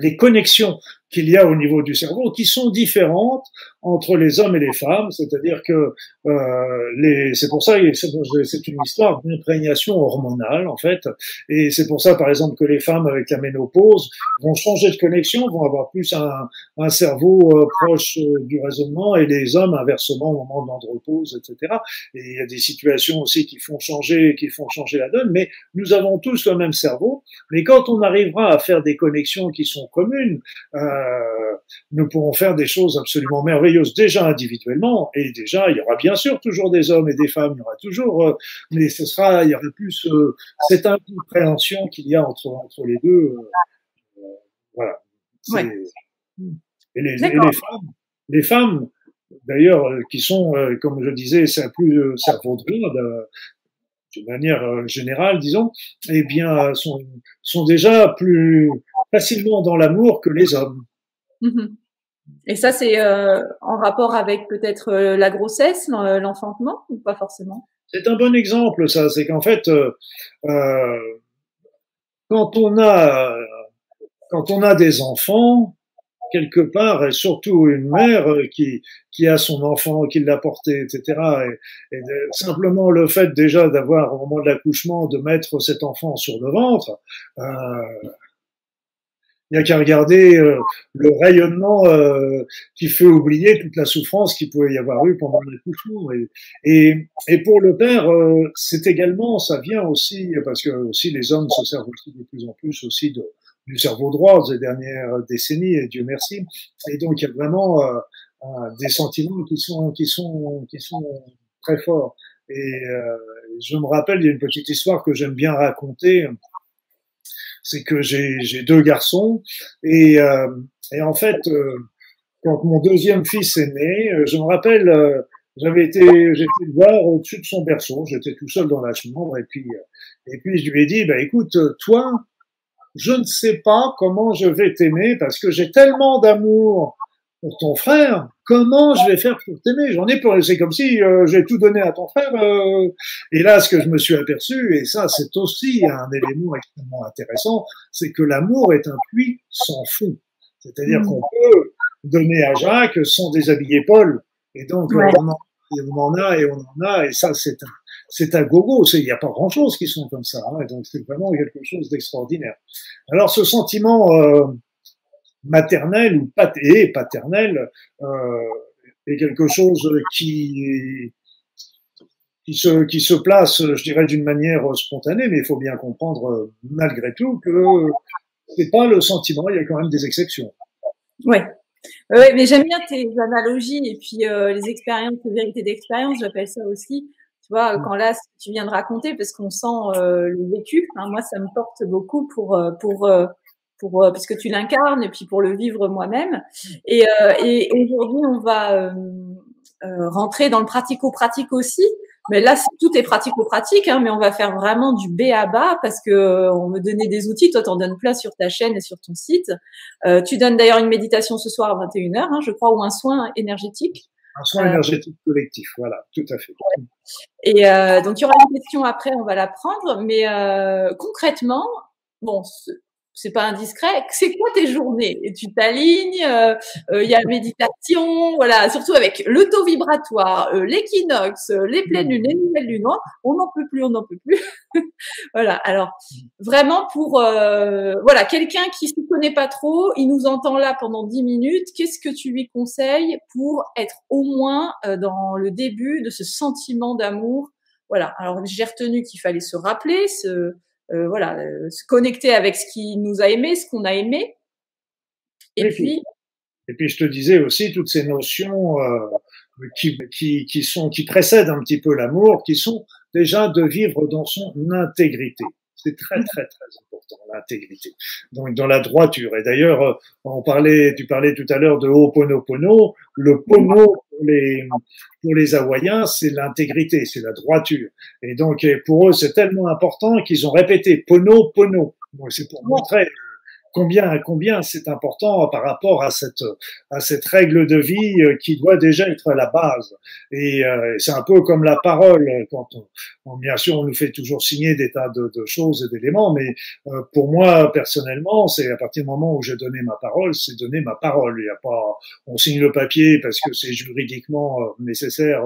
les connexions qu'il y a au niveau du cerveau qui sont différentes entre les hommes et les femmes, c'est-à-dire que euh, les, c'est pour ça, c'est une histoire d'imprégnation hormonale en fait, et c'est pour ça par exemple que les femmes avec la ménopause vont changer de connexion, vont avoir plus un, un cerveau euh, proche euh, du raisonnement, et les hommes inversement au moment de l'andropause, etc. Et il y a des situations aussi qui font changer, qui font changer la donne, mais nous avons tous le même cerveau, mais quand on arrivera à faire des connexions qui sont communes, euh, nous pourrons faire des choses absolument merveilleuses déjà individuellement et déjà il y aura bien sûr toujours des hommes et des femmes, il y aura toujours, euh, mais ce sera, il y aura plus euh, cette incompréhension qu'il y a entre entre les deux. Euh, voilà. Et, les, femmes, les femmes d'ailleurs qui sont, comme je disais, c'est plus cerveau de d'une manière générale, disons, eh bien, sont, sont déjà plus facilement dans l'amour que les hommes. Mhm. Et ça, c'est euh, en rapport avec peut-être euh, la grossesse, l'enfantement, ou pas forcément? C'est un bon exemple, ça. C'est qu'en fait, euh, quand on a quand on a des enfants, quelque part, et surtout une mère qui, qui a son enfant, qui l'a porté, etc. Et, et simplement le fait déjà d'avoir au moment de l'accouchement de mettre cet enfant sur le ventre, euh, Il n'y a qu'à regarder euh, le rayonnement euh, qui fait oublier toute la souffrance qu'il pouvait y avoir eu pendant l'accouchement. Et, et, et, pour le père, euh, c'est également, ça vient aussi, parce que aussi les hommes se servent aussi de plus en plus aussi de, du cerveau droit ces dernières décennies, et Dieu merci. Et donc il y a vraiment des sentiments qui sont, qui sont, qui sont très forts. Et je me rappelle, il y a une petite histoire que j'aime bien raconter c'est que j'ai deux garçons et, euh, et en fait, euh, quand mon deuxième fils est né, euh, je me rappelle, j'avais été, j'étais le voir au-dessus de son berceau, j'étais tout seul dans la chambre et puis, et puis je lui ai dit, bah écoute, toi, je ne sais pas comment je vais t'aimer parce que j'ai tellement d'amour pour ton frère, comment je vais faire pour t'aimer? J'en ai pour c'est comme si euh, j'ai tout donné à ton frère. Euh. et là, ce que je me suis aperçu, et ça, c'est aussi un élément extrêmement intéressant, c'est que l'amour est un puits sans fond. C'est-à-dire mmh. qu'on peut donner à Jacques sans déshabiller Paul. Et donc, on, en, a et on en a, et ça, c'est un, c'est un gogo. Il n'y a pas grand-chose qui sont comme ça. Hein, donc, c'est vraiment quelque chose d'extraordinaire. Alors, ce sentiment euh, maternelle ou pat et paternelle euh, est quelque chose qui qui se, qui se place, je dirais, d'une manière spontanée, mais il faut bien comprendre malgré tout que c'est pas le sentiment, il y a quand même des exceptions. Ouais. Ouais, mais j'aime bien tes analogies et puis euh, les expériences, les vérités d'expérience, j'appelle ça aussi. Tu vois, quand là, tu viens de raconter, parce qu'on sent euh, le vécu, hein, moi, ça me porte beaucoup pour euh, pour euh, pour euh, parce que tu l'incarnes et puis pour le vivre moi-même. Et, euh, et aujourd'hui, on va euh, rentrer dans le pratico-pratique aussi. Mais là, tout est pratico-pratique, hein, mais on va faire vraiment du B à bas parce que on veut donner des outils. Toi, t'en donnes plein sur ta chaîne et sur ton site. Euh, tu donnes d'ailleurs une méditation ce soir à 21h, hein, je crois, ou un soin énergétique. Un soin énergétique collectif, voilà, tout à fait. Et euh, donc, il y aura une question après, on va la prendre. Mais concrètement, bon, c'est pas indiscret. C'est quoi tes journées? Tu t'alignes. Euh, euh, il y a la méditation, voilà. Surtout avec le taux vibratoire, euh, l'équinoxe, les pleines lunes, les nouvelles lunes. On n'en peut plus, on n'en peut plus. voilà. Alors vraiment pour voilà quelqu'un qui se connaît pas trop, il nous entend là pendant dix minutes. Qu'est-ce que tu lui conseilles pour être au moins dans le début de ce sentiment d'amour? Voilà. Alors j'ai retenu qu'il fallait se rappeler, se voilà, euh, se connecter avec ce qui nous a aimé, ce qu'on a aimé. Et, puis, et puis je te disais aussi toutes ces notions euh, qui, qui, qui sont qui précèdent un petit peu l'amour, qui sont déjà de vivre dans son intégrité. C'est très, très, très important, l'intégrité. Donc, dans la droiture. Et d'ailleurs, euh, on parlait, tu parlais tout à l'heure de Ho'oponopono. Le pono, les, pour les Hawaïens, c'est l'intégrité, c'est la droiture. Et donc, pour eux, c'est tellement important qu'ils ont répété Pono, Pono. Donc, c'est pour montrer combien combien c'est important par rapport à cette à cette règle de vie euh, qui doit déjà être la base. Et euh, c'est un peu comme la parole quand on, bien sûr on nous fait toujours signer des tas de, de choses et d'éléments mais euh, pour moi personnellement c'est à partir du moment où j'ai donné ma parole c'est donner ma parole. Il y a pas on signe le papier parce que c'est juridiquement nécessaire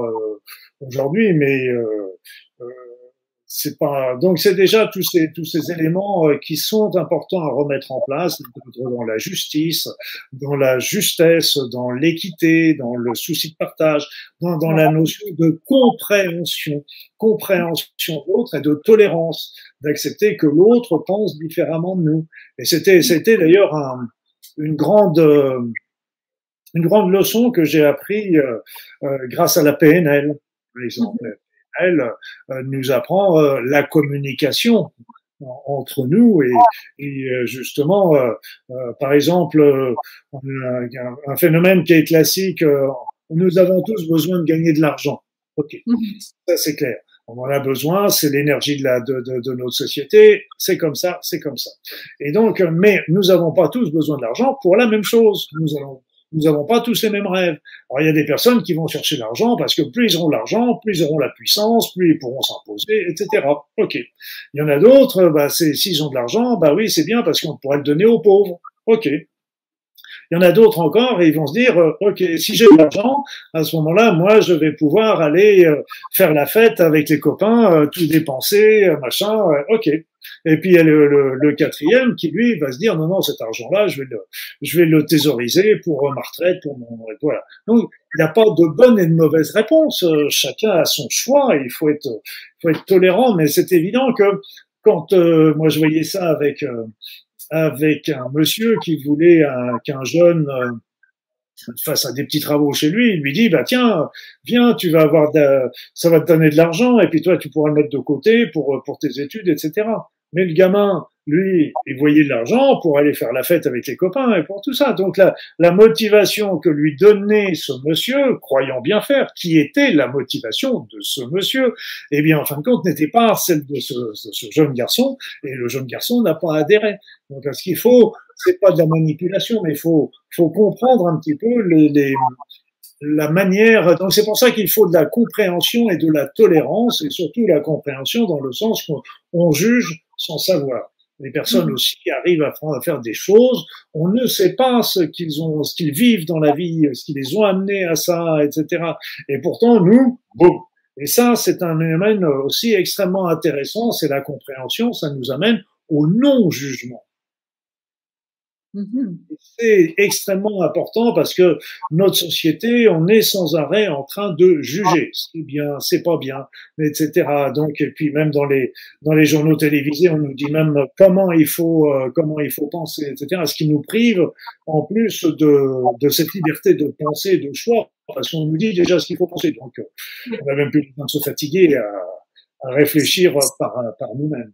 aujourd'hui mais c'est pas donc c'est déjà tous ces tous ces éléments euh, qui sont importants à remettre en place dans la justice, dans la justesse, dans l'équité, dans le souci de partage, dans, dans la notion de compréhension, compréhension l'autre et de tolérance, d'accepter que l'autre pense différemment de nous. Et c'était c'était d'ailleurs un, une grande une grande leçon que j'ai appris euh, euh, grâce à la PNL, par exemple elle euh, nous apprend euh, la communication entre nous et, et euh, justement, par exemple, un, phénomène qui est classique, nous avons tous besoin de gagner de l'argent. Ok, mhm. ça c'est clair. On en a besoin, c'est l'énergie de, la, de, de, de notre société, c'est comme ça, c'est comme ça. Et donc, mais nous n'avons pas tous besoin de l'argent pour la même chose. Nous allons nous n'avons pas tous les mêmes rêves. Alors il y a des personnes qui vont chercher l'argent parce que plus ils auront l'argent, plus ils auront la puissance, plus ils pourront s'imposer, etc. Ok. Il y en a d'autres, bah, c'est s'ils ont de l'argent, bah oui c'est bien parce qu'on pourrait le donner aux pauvres. Ok. Il y en a d'autres encore et ils vont se dire, euh, ok, si j'ai de l'argent, à ce moment-là, moi, je vais pouvoir aller euh, faire la fête avec les copains, euh, tout dépenser, machin. ok. Et puis il y a le, le, quatrième qui lui va se dire non non cet argent-là je vais le je vais le thésauriser pour ma retraite pour mon voilà. Donc il n'y a pas de bonne et de mauvaise réponse. Chacun a son choix. Il faut être faut être tolérant, mais c'est évident que quand euh, moi je voyais ça avec euh, avec un monsieur qui voulait qu'un jeune euh, face à des petits travaux chez lui, il lui dit bah tiens, viens, tu vas avoir de, ça va te donner de l'argent et puis toi tu pourras le mettre de côté pour pour tes études, etc. Mais le gamin, lui, il voyait de l'argent pour aller faire la fête avec les copains et pour tout ça. Donc la, la motivation que lui donnait ce monsieur, croyant bien faire, qui était la motivation de ce monsieur, eh bien en fin de compte n'était pas celle de ce, ce, jeune garçon et le jeune garçon n'a pas adhéré. Donc ce qu'il faut, c'est pas de la manipulation, mais il faut, faut comprendre un petit peu les, les la manière. Donc c'est pour ça qu'il faut de la compréhension et de la tolérance, et surtout la compréhension dans le sens qu'on juge sans savoir. Les personnes mm. aussi arrivent à, faire des choses. On ne sait pas ce qu'ils ont, ce qu'ils vivent dans la vie, ce qui les ont amenés à ça, etc. Et pourtant, nous, bon. Et ça, c'est un élément aussi extrêmement intéressant. C'est la compréhension. Ça nous amène au non-jugement. Mm-hmm. C'est extrêmement important parce que notre société, on est sans arrêt en train de juger. C'est bien, c'est pas bien, etc. Donc, et puis même dans les dans les journaux télévisés, on nous dit même comment il faut euh, comment il faut penser, etc. Ce qui nous prive en plus de de cette liberté de penser, de choix, parce qu'on nous dit déjà ce qu'il faut penser. Donc, on n'a même plus besoin de se fatiguer à à réfléchir par, par nous-mêmes.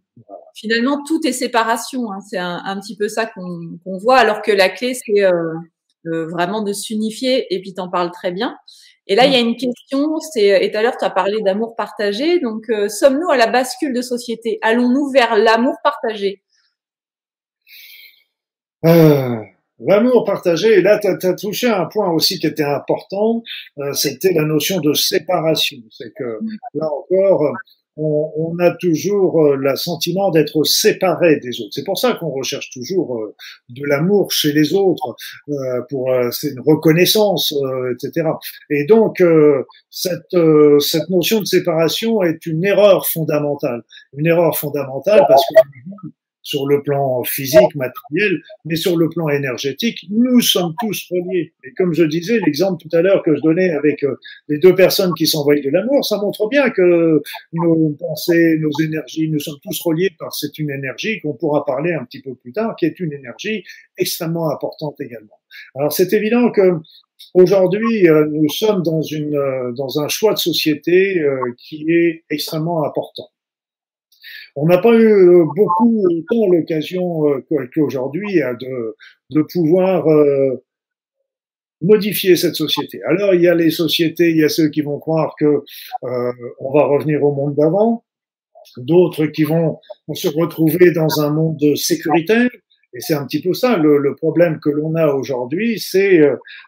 Finalement, tout est séparation. Hein. C'est un, un, petit peu ça qu'on voit, alors que la clé, c'est euh, vraiment de s'unifier. Et puis, tu en parles très bien. Et là, il y a une question, c'est, et tout à l'heure, tu as parlé d'amour partagé. Donc, euh, sommes-nous à la bascule de société? Allons-nous vers l'amour partagé? Euh, L'amour partagé, et là, tu as, touché à un point aussi qui était important, euh, c'était la notion de séparation. C'est que, là encore, on, a toujours euh, le sentiment d'être séparé des autres. C'est pour ça qu'on recherche toujours euh, de l'amour chez les autres, euh, pour c'est une reconnaissance, etc. Et donc cette cette notion de séparation est une erreur fondamentale, une erreur fondamentale parce que sur le plan physique, matériel, mais sur le plan énergétique, nous sommes tous reliés. Et comme je disais, l'exemple tout à l'heure que je donnais avec euh, les deux personnes qui s'envoient de l'amour, ça montre bien que nos pensées, nos énergies, nous sommes tous reliés par c'est une énergie qu'on pourra parler un petit peu plus tard, qui est une énergie extrêmement importante également. Alors c'est évident que Aujourd'hui, euh, nous sommes dans, une, euh, dans un choix de société qui est extrêmement important. On n'a pas eu euh, beaucoup autant l'occasion euh, qu'aujourd'hui hein, de, de pouvoir euh, modifier cette société. Alors il y a les sociétés, il y a ceux qui vont croire que on va revenir au monde d'avant, d'autres qui vont, se retrouver dans un monde sécuritaire. Et c'est un petit peu ça le, problème que l'on a aujourd'hui, c'est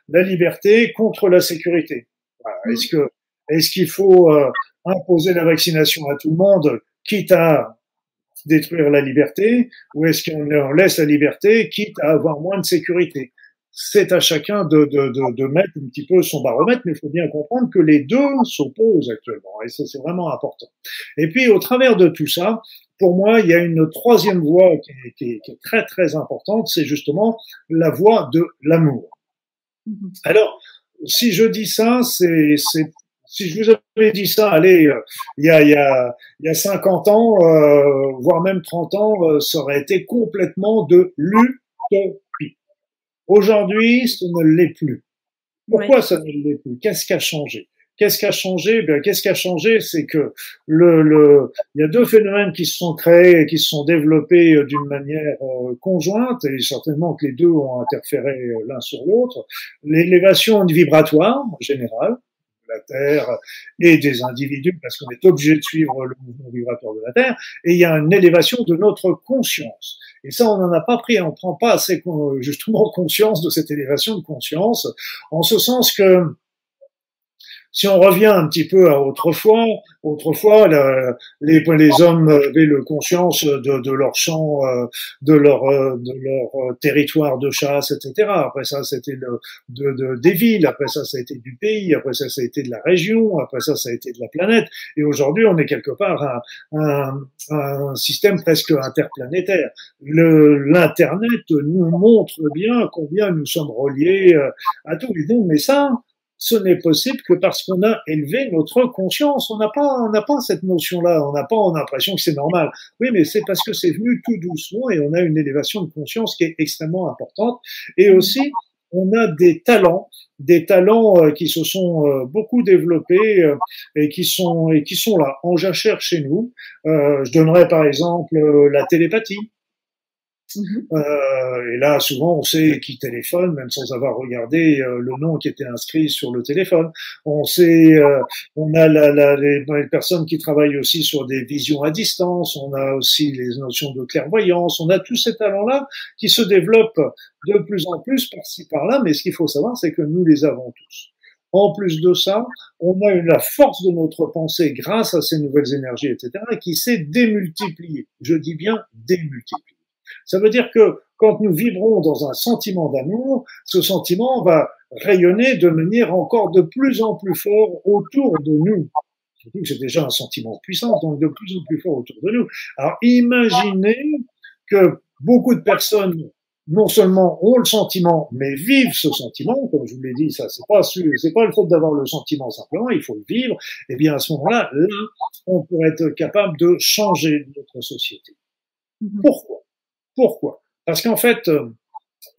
la liberté contre la sécurité. Est-ce que est-ce qu'il faut imposer la vaccination à tout le monde, quitte à détruire la liberté ou est-ce qu'on laisse la liberté quitte à avoir moins de sécurité? C'est à chacun de, de, de, de, mettre un petit peu son baromètre, mais il faut bien comprendre que les deux s'opposent actuellement et ça c'est vraiment important. Et puis au travers de tout ça, pour moi, il y a une troisième voie qui est, qui est, qui est très très importante, c'est justement la voie de l'amour. Mm-hmm. Alors, si je dis ça, c'est si je vous avais dit ça, allez, euh, il y a, il y a, il y a 50 ans, euh, voire même 30 ans, euh, ça aurait été complètement de l'utopie. Aujourd'hui, ce ne l'est plus. Pourquoi ça ne l'est plus? Qu'est-ce qui a changé? Qu'est-ce qui a changé? Bien, qu'est-ce qui a changé, c'est que le, le, il y a deux phénomènes qui se sont créés et qui se sont développés d'une manière conjointe, et certainement que les deux ont interféré l'un sur l'autre. L'élévation vibratoire en général, la Terre et des individus, parce qu'on est obligé de suivre le mouvement vibratoire de la Terre, et il y a une élévation de notre conscience. Et ça, on n'en a pas pris, on prend pas assez justement conscience de cette élévation de conscience, en ce sens que si on revient un petit peu à autrefois, autrefois les, les hommes avaient le conscience de, leur champ, euh, de leur euh, de leur territoire de chasse, etc. Après ça, c'était de, de, des villes. Après ça, ça a été du pays. Après ça, ça a été de la région. Après ça, ça a été de la planète. Et aujourd'hui, on est quelque part un, un, un système presque interplanétaire. L'internet nous montre bien combien nous sommes reliés euh, à tout. Et donc, mais ça, ce n'est possible que parce qu'on a élevé notre conscience. On n'a pas, on n'a pas cette notion-là. On n'a pas l'impression que c'est normal. Oui, mais c'est parce que c'est venu tout doucement et on a une élévation de conscience qui est extrêmement importante. Et aussi, on a des talents, des talents euh, qui se sont euh, beaucoup développés euh, et qui sont et qui sont là en jachère chez nous. je donnerai par exemple la télépathie. Mhm. Euh, et là, souvent, on sait qui téléphone, même sans avoir regardé euh, le nom qui était inscrit sur le téléphone. On sait, euh, on a la, la, les, personnes qui travaillent aussi sur des visions à distance. On a aussi les notions de clairvoyance. On a tous ces talents-là qui se développent de plus en plus par-ci par-là. Mais ce qu'il faut savoir, c'est que nous les avons tous. En plus de ça, on a eu la force de notre pensée grâce à ces nouvelles énergies, etc., qui s'est démultipliée. Je dis bien démultipliée. Ça veut dire que quand nous vibrons dans un sentiment d'amour, ce sentiment va rayonner de manière encore de plus en plus fort autour de nous. C'est déjà un sentiment puissant, donc de plus en plus fort autour de nous. Alors imaginez que beaucoup de personnes non seulement ont le sentiment, mais vivent ce sentiment, comme je vous l'ai dit, ça c'est pas c'est pas le fait d'avoir le sentiment simplement, il faut le vivre. Et eh bien à ce moment-là, là, on pourrait être capable de changer notre société. Mm-hmm. Pourquoi? Pourquoi? Parce qu'en fait, euh,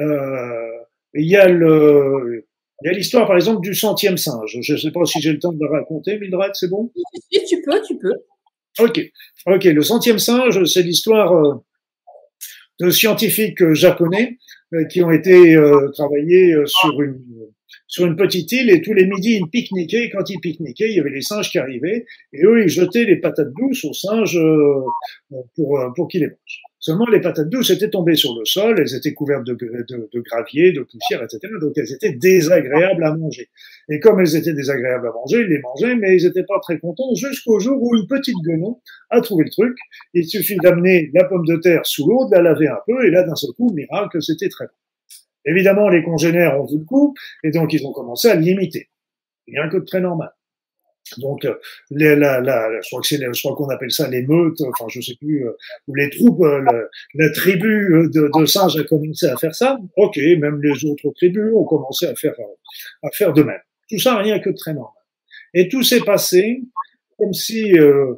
euh, il y a le, il y a l'histoire, par exemple, du centième singe. Je ne sais pas si j'ai le temps de la raconter, Mildred, c'est bon? Si tu peux, tu peux. Ok, ok. Le centième singe, c'est l'histoire euh, de scientifiques japonais qui ont été travaillés sur une sur une petite île et tous les midis ils pique-niquaient. Quand ils pique-niquaient, il y avait les singes qui arrivaient et eux ils jetaient les patates douces aux singes pour pour qu'ils les mangent. Seulement, les patates douces étaient tombées sur le sol, elles étaient couvertes de, de, de, gravier, de poussière, etc. Donc, elles étaient désagréables à manger. Et comme elles étaient désagréables à manger, ils les mangeaient, mais ils n'étaient pas très contents jusqu'au jour où une petite guenon a trouvé le truc. Il suffit d'amener la pomme de terre sous l'eau, de la laver un peu, et là, d'un seul coup, miracle, c'était très bon. Évidemment, les congénères ont vu le coup, et donc ils ont commencé à l'imiter. Rien que de très normal. Donc, euh, les, la, la, je crois que c'est, je crois qu'on appelle ça les meutes, enfin je sais plus, euh, ou les troupes, euh, la, la, tribu de, de, singes a commencé à faire ça. Ok, même les autres tribus ont commencé à faire à faire de même. Tout ça rien que très normal. Et tout s'est passé comme si euh,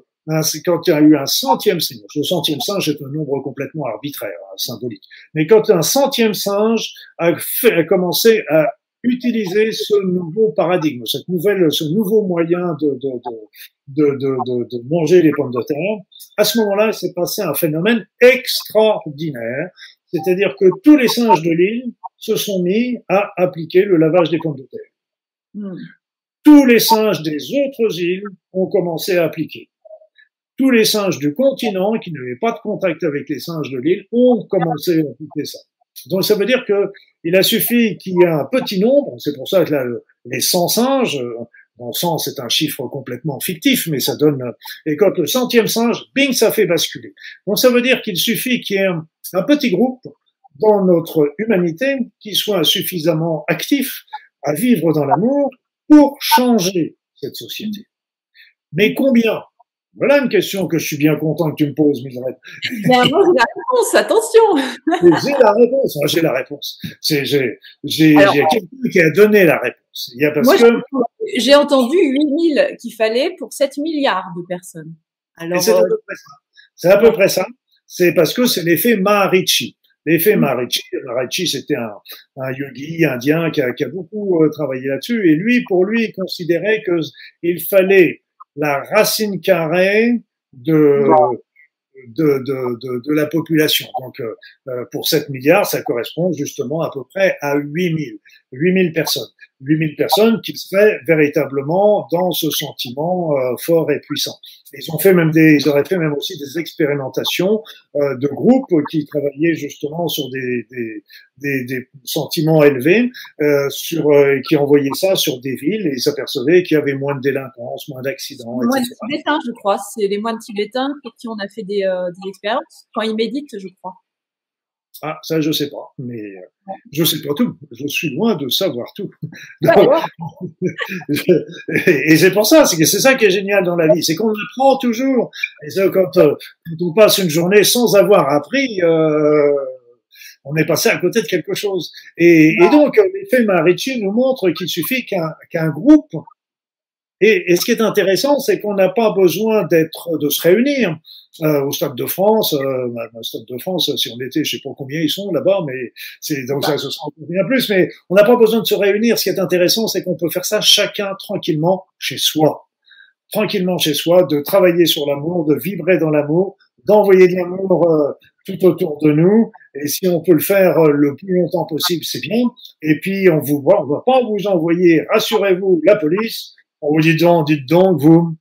quand il y a eu un centième singe, le centième singe est un nombre complètement arbitraire, hein, symbolique, mais quand un centième singe a, fait, a commencé à utiliser ce nouveau paradigme, cette nouvelle, ce nouveau moyen de, de, de, de, de manger les pommes de terre, à ce moment-là, il s'est passé un phénomène extraordinaire, c'est-à-dire que tous les singes de l'île se sont mis à appliquer le lavage des pommes de terre. Hmm. Tous les singes des autres îles ont commencé à appliquer. Tous les singes du continent qui n'avaient pas de contact avec les singes de l'île ont commencé à appliquer ça. Donc ça veut dire que il a suffi qu'il y ait un petit nombre, c'est pour ça que là, les 100 singes, bon 100 c'est un chiffre complètement fictif, mais ça donne, et quand le centième singe, bing, ça fait basculer. Donc ça veut dire qu'il suffit qu'il y ait un, petit groupe dans notre humanité qui soit suffisamment actif à vivre dans l'amour pour changer cette société. Mais combien voilà une question que je suis bien content que tu me poses, Mildred. Mais j'ai la réponse, attention. j'ai la réponse, j'ai la réponse. J'ai, quelqu'un qui a donné la réponse. Il y a parce moi, que... j'ai entendu 8000 qu'il fallait pour 7 milliards de personnes. Alors, c'est à peu près ça. C'est à peu près ça. C'est parce que c'est l'effet Maharishi. L'effet mm. Maharishi, Maharishi c'était un, un, yogi indien qui a, qui a beaucoup euh, travaillé là-dessus. Et lui, pour lui, il considérait qu'il fallait la racine carrée de, de, de, de, la population. Donc, euh, euh pour 7 milliards, ça correspond justement à peu près à 8 000. 8000 personnes. 8000 personnes qui seraient véritablement dans ce sentiment euh, fort et puissant. Ils ont fait même des, ils auraient fait même aussi des expérimentations euh, de groupes qui travaillaient justement sur des, des, des, sentiments élevés, euh, sur, euh, qui envoyaient ça sur des villes et s'apercevaient qu'il y avait moins de délinquance, moins d'accidents. Moins de tibétains, je crois. C'est les moines tibétains pour qui on a fait des, des expériences quand ils méditent, je crois. Ah, ça, je sais pas, mais euh, je sais pas tout. Je suis loin de savoir tout. et c'est pour ça, c'est que c'est ça qui est génial dans la vie, c'est qu'on apprend toujours. Et ça, quand, euh, quand, on passe une journée sans avoir appris, euh, on est passé à côté de quelque chose. Et, et donc, l'effet Marici nous montre qu'il suffit qu'un qu'un groupe et, et, ce qui est intéressant, c'est qu'on n'a pas besoin d'être, de se réunir euh, au Stade de France. Euh, bah, au Stade de France, si on était, je sais pas combien ils sont là-bas, mais c'est donc ça, ce sera bien plus. Mais on n'a pas besoin de se réunir. Ce qui est intéressant, c'est qu'on peut faire ça chacun tranquillement chez soi, tranquillement chez soi, de travailler sur l'amour, de vibrer dans l'amour, d'envoyer de l'amour euh, tout autour de nous. Et si on peut le faire euh, le plus longtemps possible, c'est bien. Et puis on vous on va pas vous envoyer, rassurez-vous, la police on vous dit donc, dites donc, vous,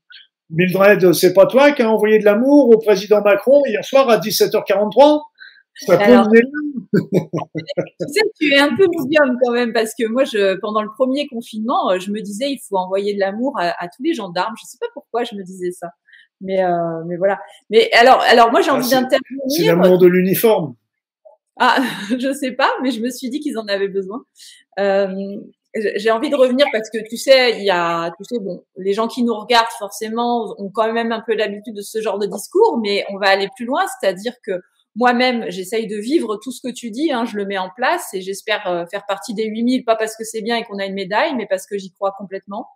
Mildred, c'est pas toi qui as envoyé de l'amour au président Macron hier soir à 17h43 ça Alors, tu sais, tu es un peu médium quand même parce que moi, je, pendant le premier confinement, je me disais il faut envoyer de l'amour à, à, tous les gendarmes. Je sais pas pourquoi je me disais ça, mais euh, mais voilà. Mais alors alors moi j'ai ah, envie d'intervenir. C'est l'amour de l'uniforme. Ah, je sais pas, mais je me suis dit qu'ils en avaient besoin. Euh, j'ai envie de revenir parce que tu sais, il y a, tu sais, bon, les gens qui nous regardent forcément ont quand même un peu l'habitude de ce genre de discours, mais on va aller plus loin, c'est-à-dire que moi-même, j'essaye de vivre tout ce que tu dis, hein, je le mets en place et j'espère euh, faire partie des 8000, pas parce que c'est bien et qu'on a une médaille, mais parce que j'y crois complètement.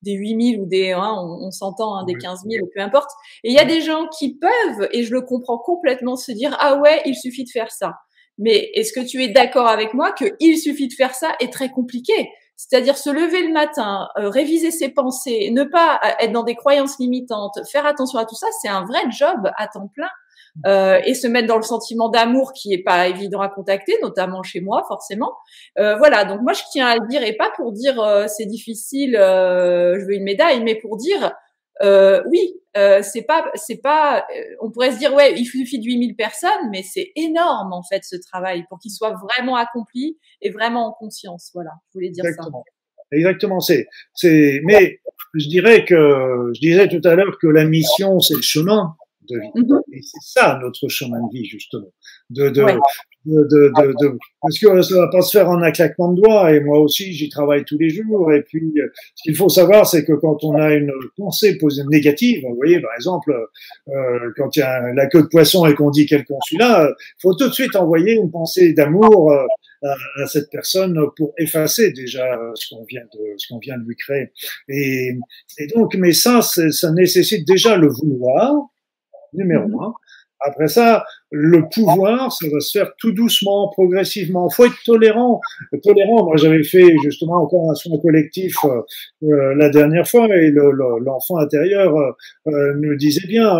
Des 8000 ou des, hein, on, on s'entend, hein, des 15 000, peu importe. Et il y a des gens qui peuvent, et je le comprends complètement, se dire, ah ouais, il suffit de faire ça. Mais est-ce que tu es d'accord avec moi que il suffit de faire ça est très compliqué? C'est-à-dire se lever le matin, euh, réviser ses pensées, ne pas euh, être dans des croyances limitantes, faire attention à tout ça, c'est un vrai job à temps plein. Euh, et se mettre dans le sentiment d'amour qui est pas évident à contacter, notamment chez moi forcément. Euh, voilà, donc moi je tiens à le dire et pas pour dire c'est difficile, je veux une médaille, mais pour dire euh, oui, euh, c'est pas, c'est pas. Euh, on pourrait se dire ouais, il suffit de 8000 personnes, mais c'est énorme en fait ce travail pour qu'il soit vraiment accompli et vraiment en conscience. Voilà, je voulais dire Exactement. ça. Exactement, c'est, c'est. Mais je dirais que je disais tout à l'heure que la mission c'est le chemin de vie. Mm-hmm. Et c'est ça notre chemin de vie justement, de, de, ouais de, de, de, parce que ça va pas se faire en un claquement de doigts et moi aussi j'y travaille tous les jours et puis ce qu'il faut savoir c'est que quand on a une pensée négative vous voyez par exemple euh, quand il y a la queue de poisson et qu'on dit quel con celui-là il faut tout de suite envoyer une pensée d'amour euh, à, à, cette personne pour effacer déjà ce qu'on vient de ce qu'on vient de lui créer et, et donc mais ça ça nécessite déjà le vouloir numéro mm-hmm. un après ça, le pouvoir, ça va se faire tout doucement, progressivement. Faut être tolérant. Tolérant. Moi, j'avais fait justement encore un soin collectif euh, euh la dernière fois, et l'enfant intérieur euh, euh, nous disait bien,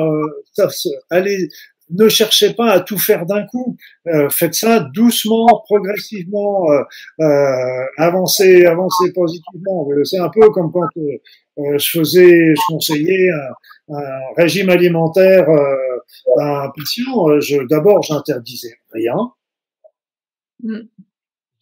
ça, allez, ne cherchez pas à tout faire d'un coup. Euh, faites ça doucement, progressivement, euh, euh, avancez, avancez positivement. C'est un peu comme quand je faisais, je conseillais un, un régime alimentaire à un patient. Je, D'abord, j'interdisais rien. Mm.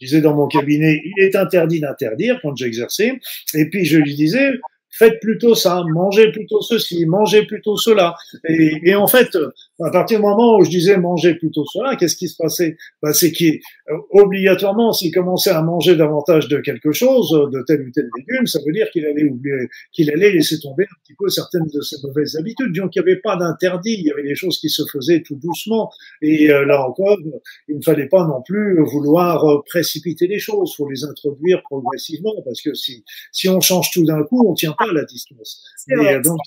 Je disais dans mon cabinet, il est interdit d'interdire quand j'exerçais. Et puis je lui disais, faites plutôt ça, mangez plutôt ceci, mangez plutôt cela. Et, et, en fait, à partir du moment où je disais mangez plutôt cela, qu'est-ce qui se passait? Bah, C'est qu'obligatoirement, s'il commençait à manger davantage de quelque chose, de tel ou tel légume, ça veut dire qu'il allait oublier, qu'il allait laisser tomber un petit peu certaines de ses mauvaises habitudes. Donc il n'y avait pas d'interdit, il y avait des choses qui se faisaient tout doucement. Et euh, là encore, il ne fallait pas non plus vouloir euh, précipiter les choses, faut les introduire progressivement, parce que si, si on change tout d'un coup, on tient pas la distance. Et, donc,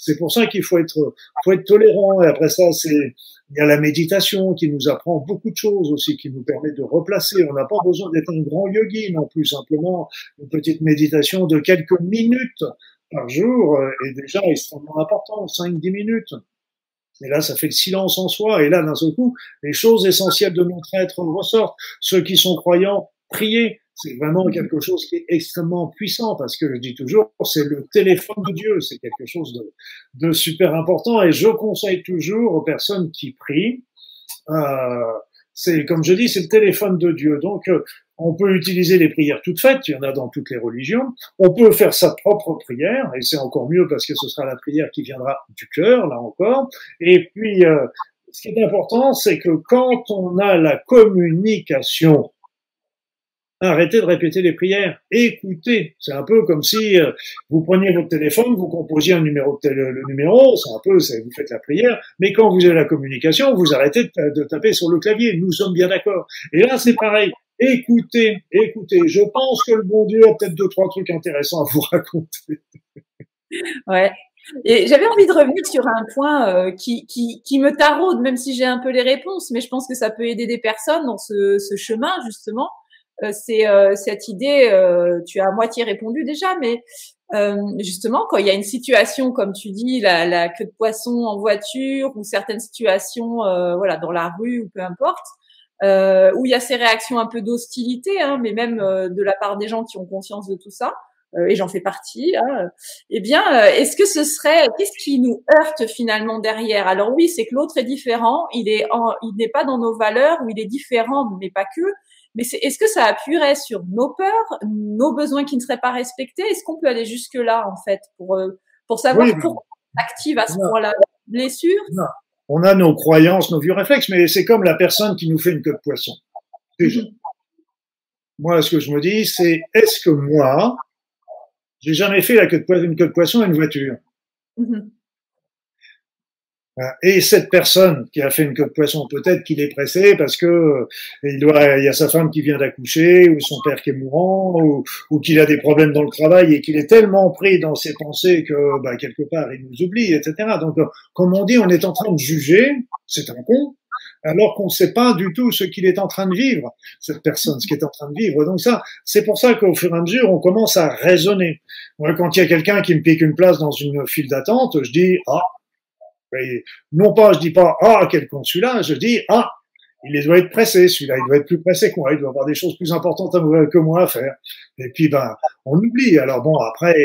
c'est pour ça qu'il faut être, faut être tolérant. Et après ça, c'est, il y a la méditation qui nous apprend beaucoup de choses aussi, qui nous permet de replacer. On n'a pas besoin d'être un grand yogi non plus. Simplement, une petite méditation de quelques minutes par jour est déjà extrêmement important, 5-10 minutes. Et là, ça fait le silence en soi. Et là, d'un seul coup, les choses essentielles de notre être ressortent. Ceux qui sont croyants, priez c'est vraiment quelque chose qui est extrêmement puissant parce que je dis toujours, c'est le téléphone de Dieu, c'est quelque chose de, de, super important et je conseille toujours aux personnes qui prient, euh, c'est comme je dis, c'est le téléphone de Dieu. Donc euh, on peut utiliser les prières toutes faites, il y en a dans toutes les religions. On peut faire sa propre prière, et c'est encore mieux parce que ce sera la prière qui viendra du cœur, là encore. Et puis, euh, ce qui est important, c'est que quand on a la communication, arrêtez de répéter les prières, écoutez. C'est un peu comme si euh, vous preniez votre téléphone, vous composiez un numéro de le numéro, c'est un peu, vous faites la prière, mais quand vous avez la communication, vous arrêtez de, taper sur le clavier. Nous sommes bien d'accord. Et là, c'est pareil. Écoutez, écoutez. Je pense que le bon Dieu a peut-être deux, trois trucs intéressants à vous raconter. Ouais, et j'avais envie de revenir sur un point euh, qui, qui, qui, me taraude, même si j'ai un peu les réponses, mais je pense que ça peut aider des personnes dans ce, ce chemin, justement. Euh, c'est euh, cette idée, tu as à moitié répondu déjà, mais justement, quand il y a une situation, comme tu dis, la, la queue de poisson en voiture, ou certaines situations voilà, dans la rue, ou peu importe, où il y a ces réactions un peu d'hostilité, hein, mais même de la part des gens qui ont conscience de tout ça, euh, et j'en fais partie, hein, eh bien, euh, est-ce que ce serait, qu'est-ce qui nous heurte finalement derrière? Alors oui, c'est que l'autre est différent, il est, il n'est pas dans nos valeurs ou il est différent, mais pas que. Mais c'est, est-ce que ça appuierait sur nos peurs, nos besoins qui ne seraient pas respectés? Est-ce qu'on peut aller jusque là en fait pour euh, pour savoir pourquoi on active à ce point-là? Blessure? On a nos croyances, nos vieux réflexes, mais c'est comme la personne qui nous fait une queue de poisson. Mhm. Moi, ce que je me dis, c'est est-ce que moi, j'ai jamais fait la queue de poisson, une queue de poisson à une voiture? Mm-hmm. Et cette personne qui a fait une queue de poisson, peut-être qu'il est pressé parce que euh, il doit, il y a sa femme qui vient d'accoucher, ou son père qui est mourant, ou, ou qu'il a des problèmes dans le travail et qu'il est tellement pris dans ses pensées que, bah, quelque part, il nous oublie, etc. Donc, euh, comme on dit, on est en train de juger, c'est un con, alors qu'on ne sait pas du tout ce qu'il est en train de vivre, cette personne, ce qu'il est en train de vivre. Donc ça, c'est pour ça qu'au fur et à mesure, on commence à raisonner. Moi, quand il y a quelqu'un qui me pique une place dans une file d'attente, je dis, ah, non pas, je dis pas, ah, quel consulat, je dis, ah, il doit être pressé, celui-là, il doit être plus pressé que moi, il doit avoir des choses plus importantes que moi à faire. Et puis, ben, on oublie. Alors bon, après,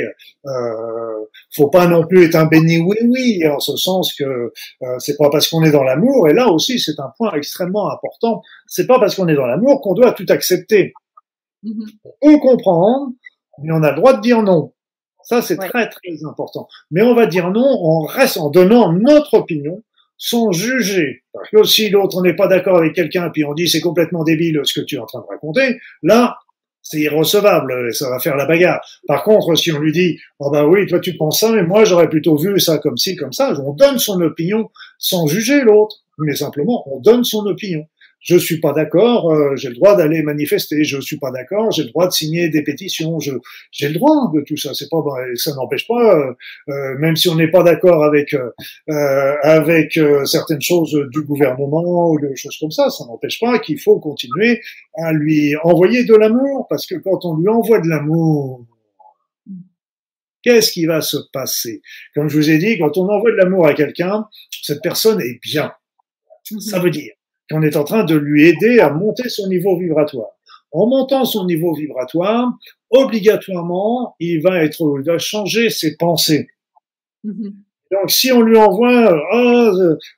euh, faut pas non plus être un béni oui-oui, en ce sens que euh, c'est pas parce qu'on est dans l'amour, et là aussi, c'est un point extrêmement important, c'est pas parce qu'on est dans l'amour qu'on doit tout accepter. Mm-hmm. On peut comprendre, mais on a le droit de dire non. Ça, c'est très, très important. Mais on va dire non en reste, en donnant notre opinion, sans juger. Parce que si l'autre n'est pas d'accord avec quelqu'un, puis on dit c'est complètement débile ce que tu es en train de raconter, là, c'est irrecevable, ça va faire la bagarre. Par contre, si on lui dit, oh bah oui, toi tu penses ça, mais moi j'aurais plutôt vu ça comme ci, comme ça, on donne son opinion sans juger l'autre, mais simplement on donne son opinion je suis pas d'accord, euh, j'ai le droit d'aller manifester, je suis pas d'accord, j'ai le droit de signer des pétitions, je j'ai le droit de tout ça. C'est pas ça n'empêche pas, euh, euh, même si on n'est pas d'accord avec avec certaines choses du gouvernement ou des choses comme ça, ça n'empêche pas qu'il faut continuer à lui envoyer de l'amour, parce que quand on lui envoie de l'amour, qu'est-ce qui va se passer? Comme je vous ai dit, quand on envoie de l'amour à quelqu'un, cette personne est bien. Ça veut dire qu'on est en train de lui aider à monter son niveau vibratoire. En montant son niveau vibratoire, obligatoirement, il va être, il va changer ses pensées. Mm-hmm. Donc, si on lui envoie, ah,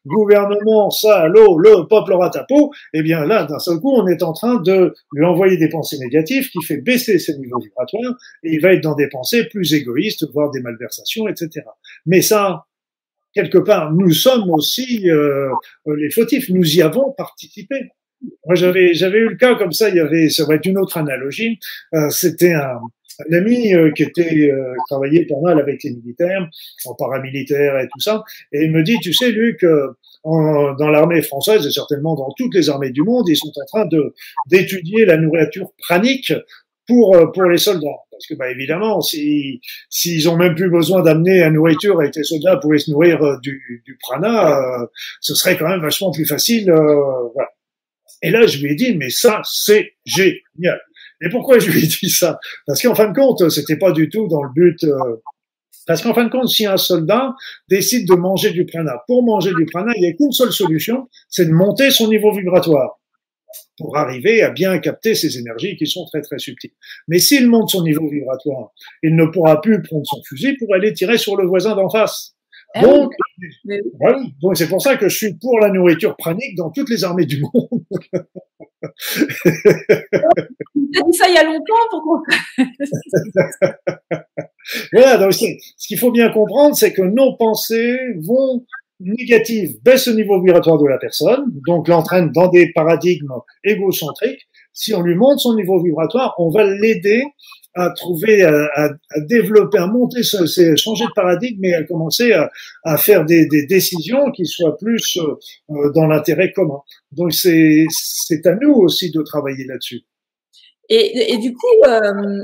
gouvernement, ça, l'eau, le peuple aura ta peau, eh bien là, d'un seul coup, on est en train de lui envoyer des pensées négatives qui fait baisser ses niveaux vibratoires et il va être dans des pensées plus égoïstes, voire des malversations, etc. Mais ça, quelque part, nous sommes aussi euh, les fautifs. Nous y avons participé. Moi, j'avais j'avais eu le cas comme ça. Il y avait, ça va être une autre analogie. Euh, C'était un, un, ami euh, qui était euh, travaillait pas mal avec les militaires, en paramilitaire et tout ça, et il me dit, tu sais, Luc. Euh, en, dans l'armée française et certainement dans toutes les armées du monde, ils sont en train d'étudier la nourriture pranique pour pour les soldats. Parce que, bah, évidemment, s'ils si, ont même plus besoin d'amener la nourriture et que les soldats pouvaient se nourrir euh, du, du prana, euh, ce serait quand même vachement plus facile. Euh, voilà. Et là, je lui ai dit, mais ça, c'est génial. Et pourquoi je lui ai dit ça? Parce qu'en fin de compte, c'était pas du tout dans le but. parce qu'en fin de compte, si un soldat décide de manger du prana, pour manger du prana, il n'y a qu'une seule solution, c'est de monter son niveau vibratoire. Pour arriver à bien capter ces énergies qui sont très très subtiles. Mais s'il monte son niveau vibratoire, il ne pourra plus prendre son fusil pour aller tirer sur le voisin d'en face. Ah donc, donc c'est pour ça que je suis pour la nourriture pranique dans toutes les armées du monde. Tu as dit ça il y a longtemps, pourquoi Voilà, donc ce qu'il faut bien comprendre, c'est que nos pensées vont négatives baissent le niveau vibratoire de la personne, donc l'entraîne dans des paradigmes égocentriques. Si on lui monte son niveau vibratoire, on va l'aider à trouver, à, développer, à monter, c'est changer de paradigme et à commencer à, à faire des, des, décisions qui soient plus euh, dans l'intérêt commun. Donc c'est à nous aussi de travailler là-dessus. Et, et, du coup, euh,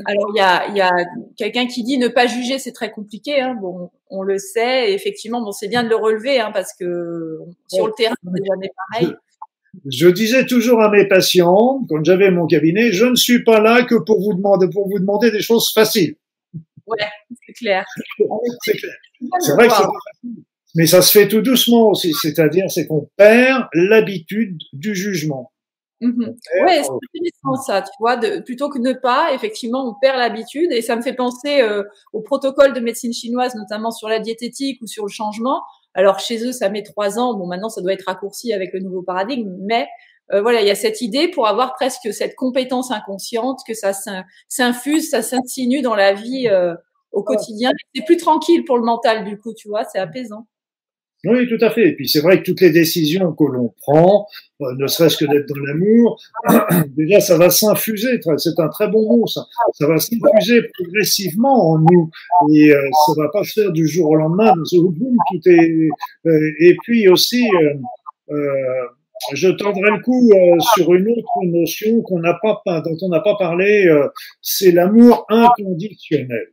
alors il y a, y a quelqu'un qui dit ne pas juger, c'est très compliqué. Hein. Bon, on le sait. Et effectivement, bon, c'est bien de le relever hein, parce que sur le terrain, c'est jamais pareil. Je disais toujours à mes patients, quand j'avais mon cabinet, je ne suis pas là que pour vous demander, pour vous demander des choses faciles. Ouais, c'est clair. c'est clair. C'est vrai que c'est facile. Mais ça se fait tout doucement aussi. C'est-à-dire, c'est qu'on perd l'habitude du jugement. Mmh ouais, c'est intéressant ça, tu vois, de, plutôt que ne pas, effectivement, on perd l'habitude et ça me fait penser euh, au protocole de médecine chinoise, notamment sur la diététique ou sur le changement. Alors chez eux, ça met trois ans. Bon, maintenant, ça doit être raccourci avec le nouveau paradigme, mais euh, voilà, il y a cette idée pour avoir presque cette compétence inconsciente que ça s'infuse, ça s'insinue dans la vie euh, au quotidien. C'est plus tranquille pour le mental, du coup, tu vois, c'est apaisant. Oui, tout à fait. Et puis c'est vrai que toutes les décisions que l'on prend, euh, ne serait-ce que d'être dans l'amour, déjà ça va s'infuser. C'est un très bon mot, ça. Ça va s'infuser progressivement en nous et euh, ça va pas se faire du jour au lendemain. Euh, et puis aussi, je tendrai le coup sur une autre notion qu'on n'a pas, dont on n'a pas parlé. c'est l'amour inconditionnel.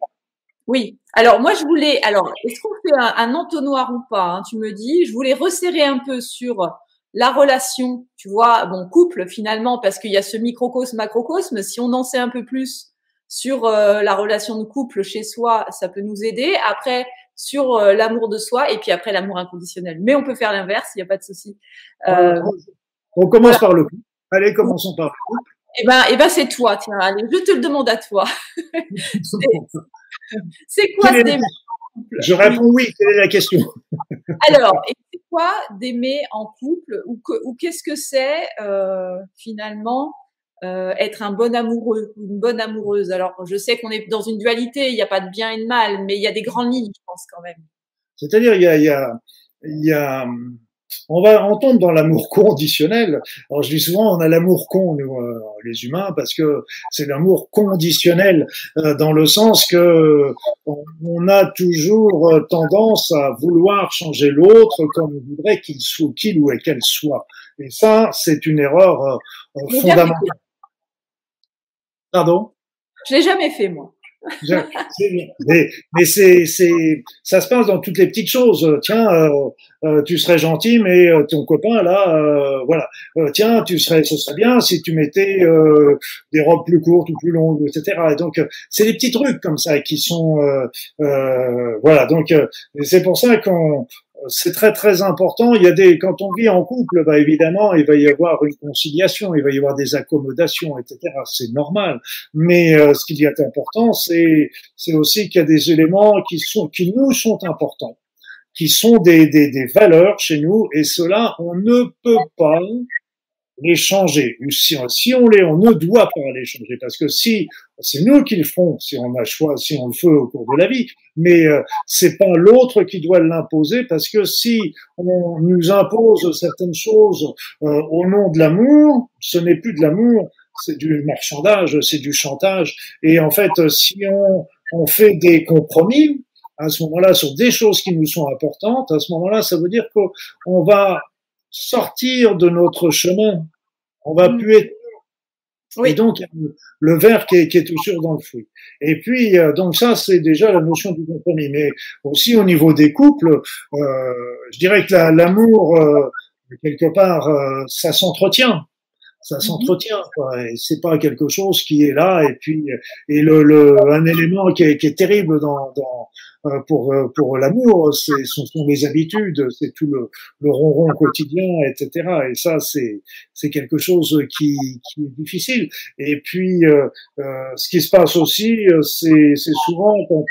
Oui. Alors moi je voulais. Alors est-ce qu'on fait un, entonnoir ou pas hein, Tu me dis. Je voulais resserrer un peu sur la relation. Tu vois, bon couple finalement parce qu'il y a ce microcosme macrocosme. Si on en sait un peu plus sur euh, la relation de couple chez soi, ça peut nous aider. Après sur euh, l'amour de soi et puis après l'amour inconditionnel. Mais on peut faire l'inverse. Il n'y a pas de souci. Euh, on commence par le couple. Allez, commençons par le couple. Eh ben, eh ben, c'est toi. Tiens, allez, je te le demande à toi. c'est quoi d'aimer en couple? Je réponds oui. Quelle est la question? Alors, c'est quoi d'aimer en couple ou, ou qu'est-ce que c'est euh, finalement euh, être un bon amoureux ou une bonne amoureuse? Alors, je sais qu'on est dans une dualité. Il n'y a pas de bien et de mal, mais il y a des grandes lignes, je pense quand même. C'est-à-dire, il y a, il y a, il y a on va on tombe dans l'amour conditionnel. Alors je dis souvent on a l'amour con nous euh, les humains parce que c'est l'amour conditionnel euh, dans le sens que on, a toujours euh, tendance à vouloir changer l'autre comme on voudrait qu'il soit qu'il ou qu'elle soit. Et ça c'est une erreur fondamentale. Pardon? Je l'ai jamais fait moi mais, mais c'est, c'est, ça se passe dans toutes les petites choses. Tiens, euh, euh, tu serais gentil, mais euh, ton copain là, euh, voilà. tiens, tu serais, ce serait bien si tu mettais des robes plus courtes ou plus longues, etc. Et donc, c'est des petits trucs comme ça qui sont, voilà. Donc, c'est pour ça qu'on c'est très très important. Il y a des quand on vit en couple, bah évidemment, il va y avoir une conciliation, il va y avoir des accommodations, etc. C'est normal. Mais euh, ce qui est important, c'est c'est aussi qu'il y a des éléments qui sont qui nous sont importants, qui sont des, des, des valeurs chez nous, et cela on ne peut pas les changer. Si, si on les, on ne doit pas les changer parce que si c'est nous qui le font, si on a choix, si on le fait au cours de la vie, mais euh, c'est pas l'autre qui doit l'imposer parce que si on nous impose certaines choses euh, au nom de l'amour, ce n'est plus de l'amour, c'est du marchandage, c'est du chantage. Et en fait, si on, on fait des compromis, à ce moment-là, sur des choses qui nous sont importantes, à ce moment-là, ça veut dire qu'on va sortir de notre chemin. On va mm. plus être oui. Et donc, le verre qui est, qui est toujours dans le fruit. Et puis, euh, donc ça, c'est déjà la notion du compromis. Mais aussi au niveau des couples, euh, je dirais que l'amour, euh, quelque part, ça s'entretient. Ça mhm. s'entretient. C'est pas quelque chose qui est là et puis et le, le un élément qui est, qui est terrible dans, dans euh, pour pour l'amour, c'est ce sont les habitudes, c'est tout le, le ronron quotidien, etc. Et ça c'est c'est quelque chose qui qui est difficile. Et puis euh, euh ce qui se passe aussi, c'est c'est souvent quand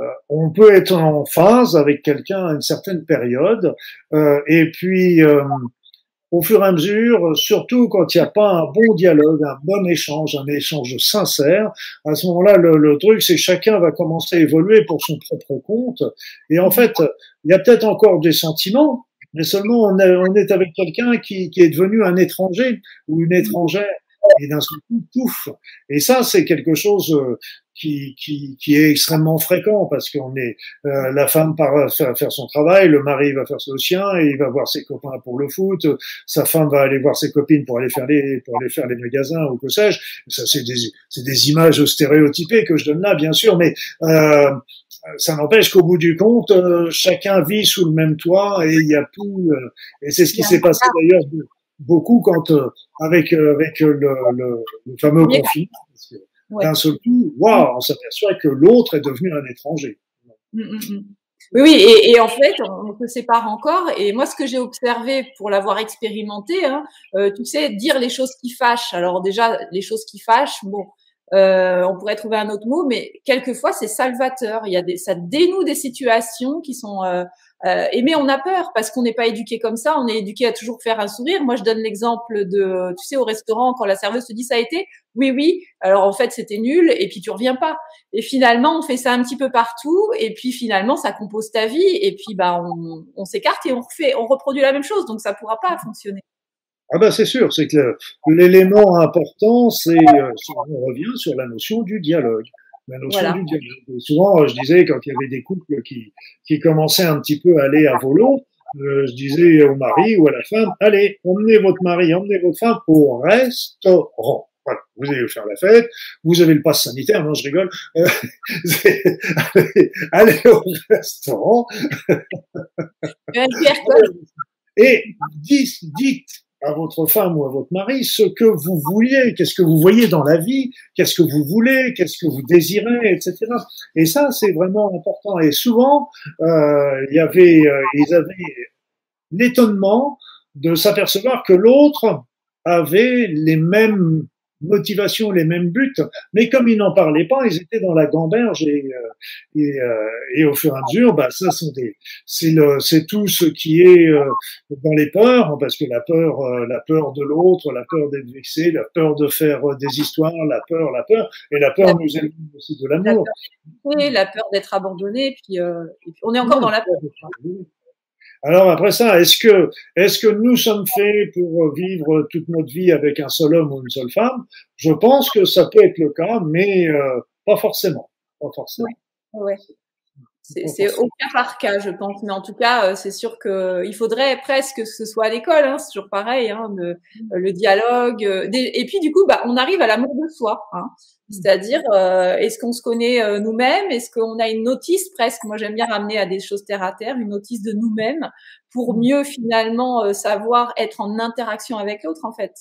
euh, on peut être en phase avec quelqu'un à une certaine période, euh, et puis au fur et à mesure, surtout quand il n'y a pas un bon dialogue, un bon échange, un échange sincère, à ce moment-là, le, truc, c'est chacun va commencer à évoluer pour son propre compte. Et en fait, il y a peut-être encore des sentiments, mais seulement on, on est avec quelqu'un qui, qui, est devenu un étranger ou une étrangère et d'un seul coup, pouf. Et ça, c'est quelque chose euh, qui, qui, qui, est extrêmement fréquent parce qu'on est euh, la femme part faire, faire, son travail, le mari va faire le sien et il va voir ses copains pour le foot, sa femme va aller voir ses copines pour aller faire les pour aller faire les magasins ou que sais-je. Ça c'est des c'est des images stéréotypées que je donne là bien sûr, mais euh, ça n'empêche qu'au bout du compte, euh, chacun vit sous le même toit et il y a tout. et c'est ce qui s'est passé d'ailleurs beaucoup quand euh, avec euh, avec le, le, le fameux conflit. D'un seul coup, waouh, on s'aperçoit que l'autre est devenu un étranger. Mm, mm, mm. Oui, oui, et, et, en fait, on se sépare encore. Et moi, ce que j'ai observé pour l'avoir expérimenté, hein, euh, tu sais, dire les choses qui fâchent. Alors déjà, les choses qui fâchent, bon, euh, on pourrait trouver un autre mot, mais quelquefois c'est salvateur. Il y a des, ça dénoue des situations qui sont euh, euh, mais on a peur parce qu'on n'est pas éduqué comme ça. On est éduqué à toujours faire un sourire. Moi, je donne l'exemple de, tu sais, au restaurant quand la serveuse te dit ça a été, oui, oui. Alors en fait, c'était nul et puis tu reviens pas. Et finalement, on fait ça un petit peu partout et puis finalement, ça compose ta vie et puis bah on, on s'écarte et on refait, on reproduit la même chose. Donc ça pourra pas fonctionner. Ah ben c'est sûr, c'est que l'élément important, c'est euh, on revient sur la notion du dialogue. La notion du dialogue. souvent, euh, je disais quand il y avait des couples qui, qui commençaient un petit peu à aller à volo, euh, je disais au mari ou à la femme, allez, emmenez votre mari, emmenez votre femme au restaurant. Voilà, vous allez faire la fête, vous avez le pass sanitaire, non, je rigole. allez, allez, au restaurant. Et dites, dites à votre femme ou à votre mari ce que vous vouliez, qu'est-ce que vous voyez dans la vie, qu'est-ce que vous voulez, qu'est-ce que vous désirez, etc. Et ça, c'est vraiment important. Et souvent, euh, il y avait, euh, ils avaient l'étonnement de s'apercevoir que l'autre avait les mêmes motivation, les mêmes buts, mais comme ils n'en parlaient pas, ils étaient dans la gamberge et, euh, et, euh, et au fur et à mesure, bah, ça sont des, c'est le, c'est tout ce qui est euh, dans les peurs, parce que la peur, la peur de l'autre, la peur d'être vexé, la peur de faire des histoires, la peur, la peur, et la peur nous éloigne aussi de l'amour. Oui, la peur d'être abandonné, puis, et puis on est encore dans la peur. Alors après ça, est-ce que est-ce que nous sommes faits pour vivre toute notre vie avec un seul homme ou une seule femme? Je pense que ça peut être le cas, mais euh, pas forcément, pas forcément. Ouais. C'est au cas par cas, je pense. Mais en tout cas, euh, c'est sûr qu'il faudrait presque que ce soit à l'école. Hein, c'est toujours pareil, hein, de, le dialogue. Euh, et puis du coup, bah, on arrive à l'amour de soi. Hein. C'est-à-dire, euh, est-ce qu'on se connaît euh, nous-mêmes? Est-ce qu'on a une notice presque? Moi, j'aime bien ramener à des choses terre à terre, une notice de nous-mêmes pour mieux finalement euh, savoir être en interaction avec l'autre, en fait,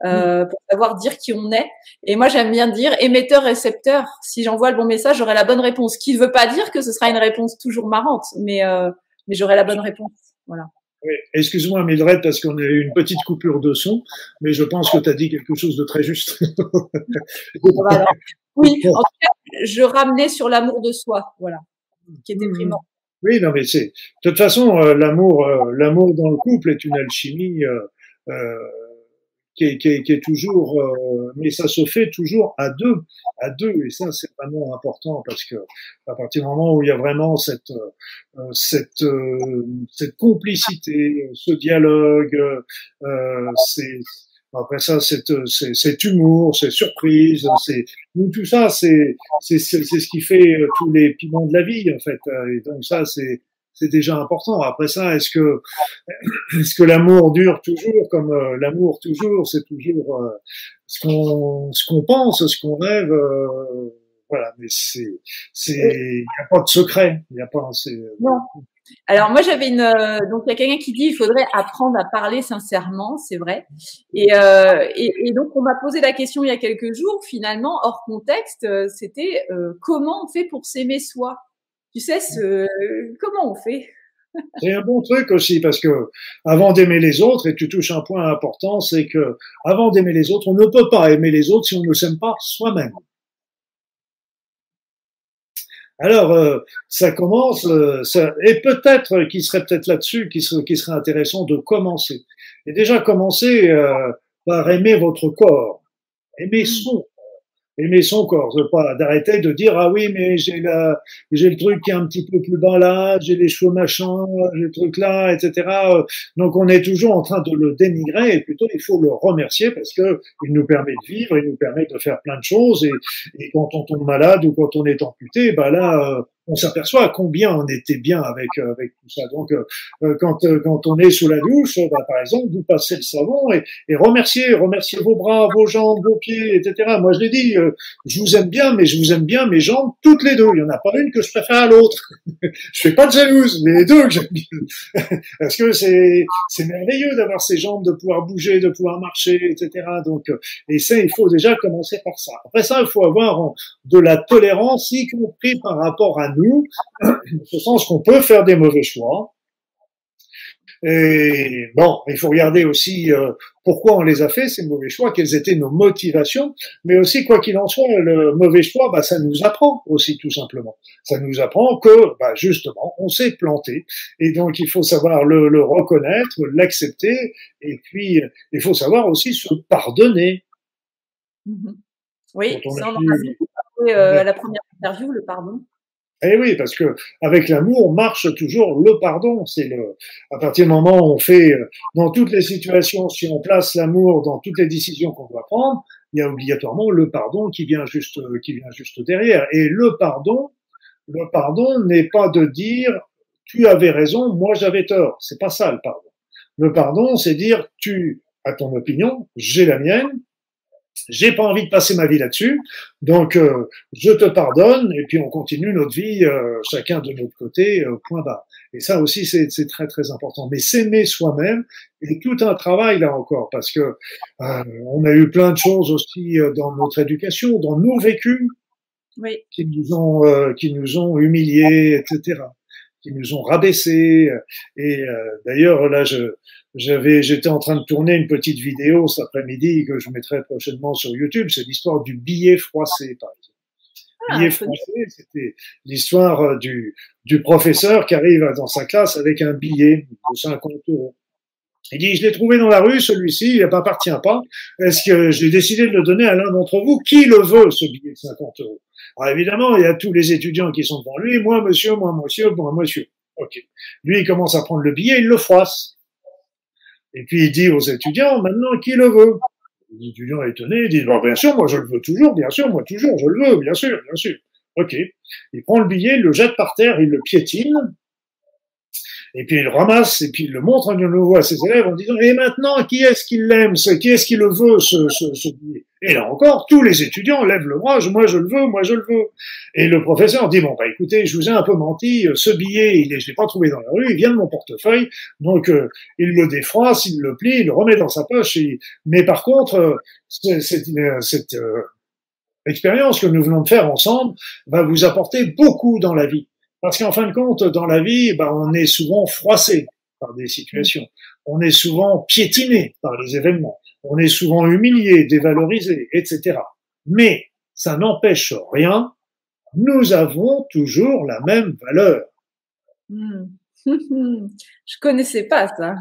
pour savoir dire qui on est. Et moi, j'aime bien dire émetteur-récepteur. Si j'envoie le bon message, j'aurai la bonne réponse. Ce qui ne veut pas dire que ce sera une réponse toujours marrante, mais mais j'aurai la bonne réponse. Voilà. Oui. Excuse-moi, Mildred, parce qu'on a eu une petite coupure de son, mais je pense que tu as dit quelque chose de très juste. oui, en tout cas, je ramenais sur l'amour de soi, voilà, qui est mmh. déprimant. Oui, non, mais c'est. De toute façon, euh, l'amour, euh, l'amour dans le couple est une alchimie. Euh, euh qui est, toujours, euh, mais ça se fait toujours à deux, à deux, et ça c'est vraiment important parce que à partir du moment où il y a vraiment cette euh, cette euh, cette complicité, ce dialogue, après ça, cet, cet humour, ces surprises, c'est tout ça, c'est c'est ce qui fait tous les piments de la vie en fait. Et donc ça, c'est c'est déjà important. Après ça, est-ce que est-ce que l'amour dure toujours comme euh, l'amour toujours, c'est toujours euh, ce qu'on ce qu'on pense, ce qu'on rêve. Euh, voilà, mais c'est c'est il n'y a pas de secret, il n'y a pas. Non. Alors moi j'avais une euh, donc il y a quelqu'un qui dit il faudrait apprendre à parler sincèrement, c'est vrai. Et, euh, et, et, donc on m'a posé la question il y a quelques jours finalement hors contexte, euh, c'était euh, comment on fait pour s'aimer soi? Tu sais ce, comment on fait? C'est un bon truc aussi parce que avant d'aimer les autres et tu touches un point important, c'est que avant d'aimer les autres, on ne peut pas aimer les autres si on ne s'aime pas soi-même. Alors, euh, ça commence, euh, ça, et peut-être qu'il serait peut-être là-dessus qui serait, qui serait intéressant de commencer. Et déjà commencer euh, par aimer votre corps, aimer mmh. son aimer son corps, pas d'arrêter de dire ah oui mais j'ai la j'ai le truc qui est un petit peu plus bas là, j'ai les cheveux machin, j'ai le truc là, etc. Donc on est toujours en train de le dénigrer et plutôt il faut le remercier parce que il nous permet de vivre, il nous permet de faire plein de choses et, et quand on tombe malade ou quand on est amputé, bah là on s'aperçoit combien on était bien avec euh, avec tout ça. Donc euh, euh, quand quand on est sous la douche, bah, par exemple, vous passez le savon et, et remerciez remerciez vos bras, vos jambes, vos pieds, etc. Moi je l'ai dit, je vous aime bien, mais je vous aime bien mes jambes toutes les deux. Il y en a pas une que je préfère à l'autre. je fais pas de jalouse, mais les deux que j'aime bien. Parce que c'est c'est merveilleux d'avoir ces jambes, de pouvoir bouger, de pouvoir marcher, etc. Donc et ça il faut déjà commencer par ça. Après ça il faut avoir de la tolérance, y compris par rapport à nous, dans ce sens qu'on peut faire des mauvais choix. Et bon, il faut regarder aussi euh, pourquoi on les a fait, ces mauvais choix, quelles étaient nos motivations, mais aussi, quoi qu'il en soit, le mauvais choix, bah, ça nous apprend aussi, tout simplement. Ça nous apprend que, bah, justement, on s'est planté, et donc il faut savoir le, le reconnaître, l'accepter, et puis il faut savoir aussi se pardonner. Mm-hmm. Oui, ça on en a parlé euh, à la première interview, le pardon. Eh oui, parce que avec l'amour marche toujours le pardon. C'est le, à partir du moment où on fait, euh, dans toutes les situations, si on place l'amour dans toutes les décisions qu'on doit prendre, il y a obligatoirement le pardon qui vient juste, euh, qui vient juste derrière. Et le pardon, le pardon n'est pas de dire tu avais raison, moi j'avais tort. C'est pas ça le pardon. Le pardon, c'est dire tu as ton opinion, j'ai la mienne, j'ai pas envie de passer ma vie là-dessus, donc euh, je te pardonne et puis on continue notre vie euh, chacun de notre côté, euh, point bas. Et ça aussi c'est très très important. Mais s'aimer soi-même et tout un travail là encore parce que on a eu plein de choses aussi dans notre éducation, dans nos vécus, oui. qui nous ont qui nous ont humiliés, etc qui nous ont rabaissés. Et d'ailleurs, là, je, j'avais, j'étais en train de tourner une petite vidéo cet après-midi que je mettrai prochainement sur YouTube. C'est l'histoire du billet froissé, par exemple. Ah, billet froissé, c'était l'histoire euh, du, du professeur qui arrive dans sa classe avec un billet de 50 euros. Il dit, je l'ai trouvé dans la rue, celui-ci, il m'appartient pas. Est-ce que j'ai décidé de le donner à l'un d'entre vous? Qui le veut, ce billet de 50 euros? Évidemment, il y a tous les étudiants qui sont devant lui. Moi, monsieur, moi, monsieur, moi, monsieur. OK. Lui, il commence à prendre le billet, il le froisse. Et puis il dit aux étudiants, maintenant, qui le veut? Les étudiants étonnés disent, bien sûr, moi je le veux toujours, bien sûr, moi toujours, je le veux, bien sûr, bien sûr. Ok. Il prend le billet, il le jette par terre, il le piétine, et puis il le ramasse, et puis il le montre de nouveau à ses élèves en disant, et maintenant, qui est-ce qui l'aime, qui est-ce qui le veut, ce billet? Et là encore, tous les étudiants lèvent le bras, moi je le veux, moi je le veux. Et le professeur dit, bon, bah écoutez, je vous ai un peu menti, ce billet, il est, je l'ai pas trouvé dans la rue, il vient de mon portefeuille, donc euh, il le défroisse, il le plie, il le remet dans sa poche. Mais par contre, euh, cette, cette euh, expérience que nous venons de faire ensemble va vous apporter beaucoup dans la vie. Parce qu'en fin de compte, dans la vie, bah, on est souvent froissé par des situations, on est souvent piétiné par les événements on est souvent humilié, dévalorisé, etc. Mais ça n'empêche rien, nous avons toujours la même valeur. Hmm. Je connaissais pas ça.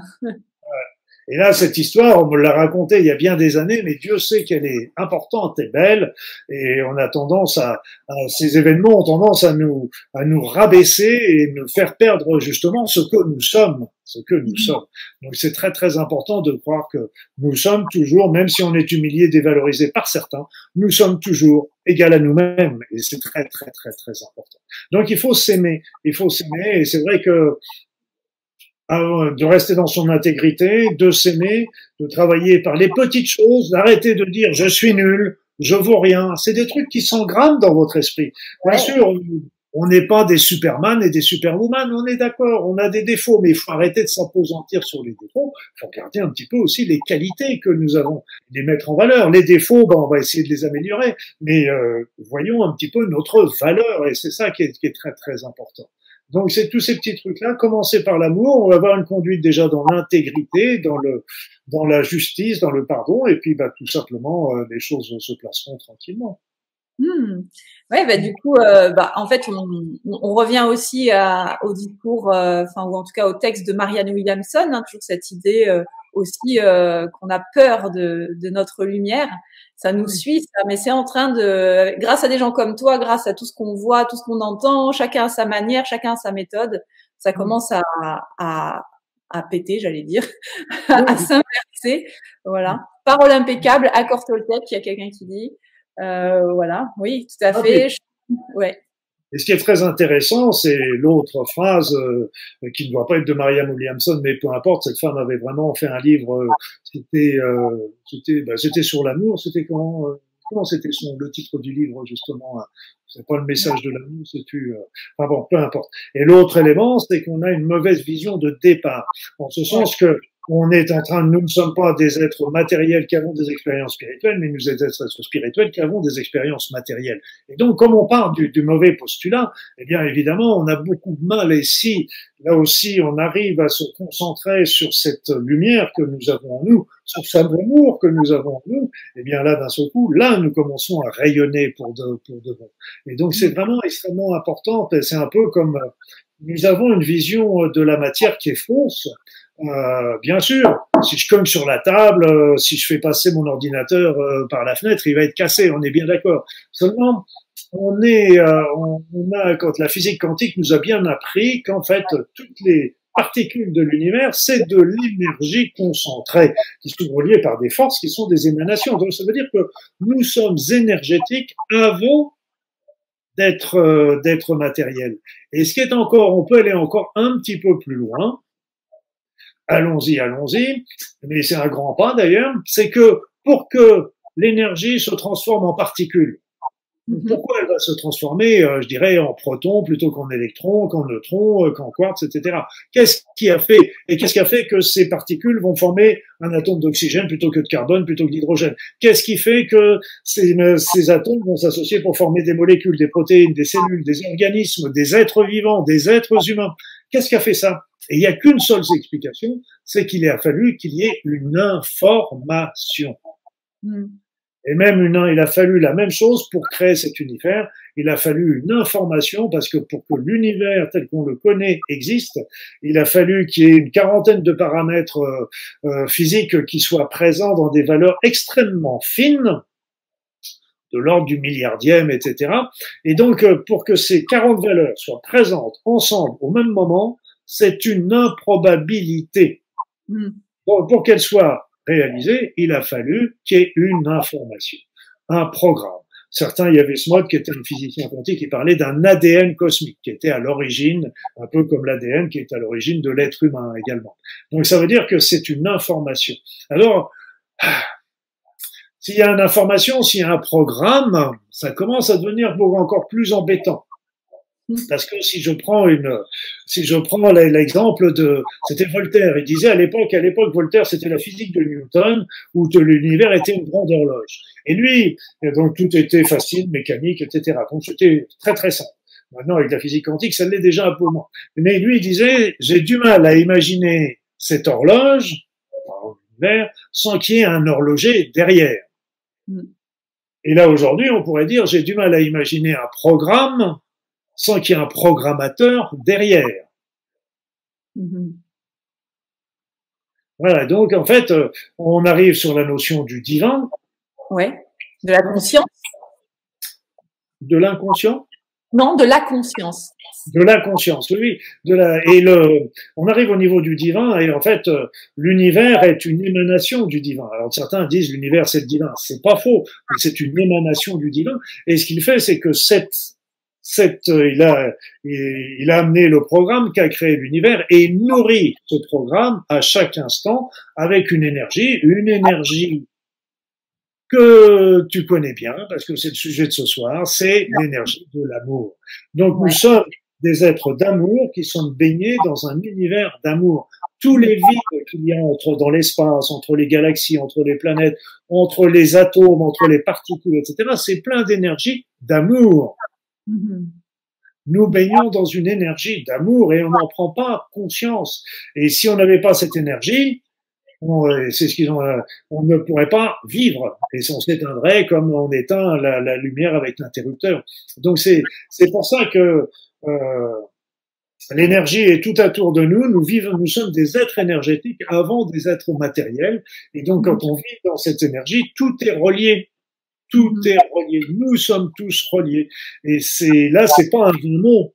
Et là, cette histoire, on me l'a racontée il y a bien des années, mais Dieu sait qu'elle est importante et belle, et on a tendance à, ces événements ont tendance à nous, à nous rabaisser et nous faire perdre justement ce que nous sommes, ce que nous sommes. Donc c'est très très important de croire que nous sommes toujours, même si on est humilié, dévalorisé par certains, nous sommes toujours égal à nous-mêmes, et c'est très très très très important. Donc il faut s'aimer, il faut s'aimer, et c'est vrai que de rester dans son intégrité, de s'aimer, de travailler par les petites choses, d'arrêter de dire je suis nul, je vaux rien. C'est des trucs qui s'engramment dans votre esprit. Bien sûr, On n'est pas des Superman et des Superwoman, on est d'accord, on a des défauts, mais il faut arrêter de s'imposantir sur les défauts. Il faut regarder un petit peu aussi les qualités que nous avons, les mettre en valeur. Les défauts, ben, on va essayer de les améliorer, mais euh, voyons un petit peu notre valeur, et c'est ça qui est, qui est très très important. Donc c'est tous ces petits trucs-là. Commencer par l'amour, on va avoir une conduite déjà dans l'intégrité, dans le, dans la justice, dans le pardon, et puis bah, tout simplement euh, les choses se placeront tranquillement. Hmm. Ouais, bah du coup, euh, bah, en fait, on, on revient aussi à, au discours, euh, enfin ou en tout cas au texte de Marianne Williamson, hein, toujours cette idée euh, aussi qu'on a peur de, de, notre lumière. Ça nous suit, ça, mais c'est en train de, grâce à des gens comme toi, grâce à tout ce qu'on voit, tout ce qu'on entend, chacun à sa manière, chacun à sa méthode, ça commence à, à, à péter, j'allais dire, à s'inverser. Voilà. Parole impeccable, accord Toltec, il y a quelqu'un qui dit. Euh, voilà, oui, tout à ah, fait. Ouais. Et ce qui est très intéressant, c'est l'autre phrase euh, qui ne doit pas être de Marianne Williamson, mais peu importe, cette femme avait vraiment fait un livre, euh, c'était euh, c'était bah, c'était sur l'amour, c'était comment comment c'était son le titre du livre justement, hein. c'est pas le message de l'amour, c'est tu enfin bon, peu importe. Et l'autre élément, c'est qu'on a une mauvaise vision de départ, en ce sens que on est en train, nous ne sommes pas des êtres matériels qui avons des expériences spirituelles, mais nous sommes des êtres spirituels qui avons des expériences matérielles. Et donc, comme on du, du, mauvais postulat, eh bien, évidemment, on a beaucoup de mal. Et si, là aussi, on arrive à se concentrer sur cette lumière que nous avons en nous, sur cet amour que nous avons en nous, eh bien, là, d'un seul coup, là, nous commençons à rayonner pour de, pour de bon. Et donc, c'est vraiment extrêmement important. C'est un peu comme, nous avons une vision de la matière qui est fausse, euh, bien sûr, si je cogne sur la table, euh, si je fais passer mon ordinateur euh, par la fenêtre, il va être cassé. On est bien d'accord. Seulement, on est, on, a quand la physique quantique nous a bien appris qu'en fait toutes les particules de l'univers, c'est de l'énergie concentrée qui sont reliées par des forces qui sont des émanations. Donc ça veut dire que nous sommes énergétiques avant d'être d'être matériels. Et ce qui est encore, on peut aller encore un petit peu plus loin allons-y, allons-y, mais c'est un grand pas d'ailleurs, c'est que pour que l'énergie se transforme en particules, mhm. pourquoi elle va se transformer, euh, je dirais, en proton plutôt qu'en électron, qu'en neutron, euh, qu'en quartz, etc. Qu'est-ce qui a fait et qu'est-ce qui a fait que ces particules vont former un atome d'oxygène plutôt que de carbone, plutôt que d'hydrogène? Qu'est-ce qui fait que ces, ces atomes vont s'associer pour former des molécules, des protéines, des cellules, des organismes, des êtres vivants, des êtres humains? Qu'est-ce qui a fait ça? Et il n'y a qu'une seule explication, c'est qu'il a fallu qu'il y ait une information. Hmm. Et même une, il a fallu la même chose pour créer cet univers. Il a fallu une information parce que pour que l'univers tel qu'on le connaît existe, il a fallu qu'il y ait une quarantaine de paramètres euh, euh, physiques qui soient présents dans des valeurs extrêmement fines, de l'ordre du milliardième, etc. Et donc, euh, pour que ces 40 valeurs soient présentes ensemble au même moment, c'est une improbabilité. Hmm. pour qu'elle soit réalisée, il a fallu qu'il y ait une information, un programme. Certains, il y avait Smod qui était un physicien quantique qui parlait d'un ADN cosmique qui était à l'origine, un peu comme l'ADN qui est à l'origine de l'être humain également. Donc ça veut dire que c'est une information. Alors, s'il y a une information, s'il y a un programme, ça commence à devenir encore plus embêtant. Parce que si je prends une, si je prends l'exemple de, c'était Voltaire, il disait à l'époque, à l'époque Voltaire, c'était la physique de Newton, où l'univers était une grande horloge. Et lui, donc tout était facile, mécanique, etc. Donc c'était très très simple. Maintenant, avec la physique quantique, ça l'est déjà un peu moins. Mais lui, il disait, j'ai du mal à imaginer cette horloge, sans qu'il y ait un horloger derrière. Mm. Et là, aujourd'hui, on pourrait dire, j'ai du mal à imaginer un programme sans qu'il y ait un programmateur derrière. Mm-hmm. Voilà, donc en fait, euh, on arrive sur la notion du divin. Oui, de la conscience. De l'inconscient? Non, de la conscience. De la conscience, oui. De la, et le, on arrive au niveau du divin, et en fait, euh, l'univers est une émanation du divin. Alors certains disent l'univers c'est le divin. C'est pas faux, mais c'est une émanation du divin. Et ce qu'il fait, c'est que cette cette, euh, il, a, il a amené le programme qui a créé l'univers et il nourrit ce programme à chaque instant avec une énergie, une énergie que tu connais bien, parce que c'est le sujet de ce soir, c'est l'énergie de l'amour. Donc nous sommes des êtres d'amour qui sont baignés dans un univers d'amour. Tous les vides qu'il y a entre dans l'espace, entre les galaxies, entre les planètes, entre les atomes, entre les particules, etc., c'est plein d'énergie d'amour. Mm-hmm. Nous baignons dans une énergie d'amour et on n'en prend pas conscience. Et si on n'avait pas cette énergie, c'est ce qu'ils ont, euh, on ne pourrait pas vivre et on s'éteindrait comme on éteint la, la lumière avec l'interrupteur. Donc c'est c'est pour ça que euh, l'énergie est tout autour de nous. Nous vivons, nous sommes des êtres énergétiques avant des êtres matériels. Et donc quand on vit dans cette énergie, tout est relié. Tout mm-hmm. est relié. Nous sommes tous reliés. Et c'est là, c'est pas un mot.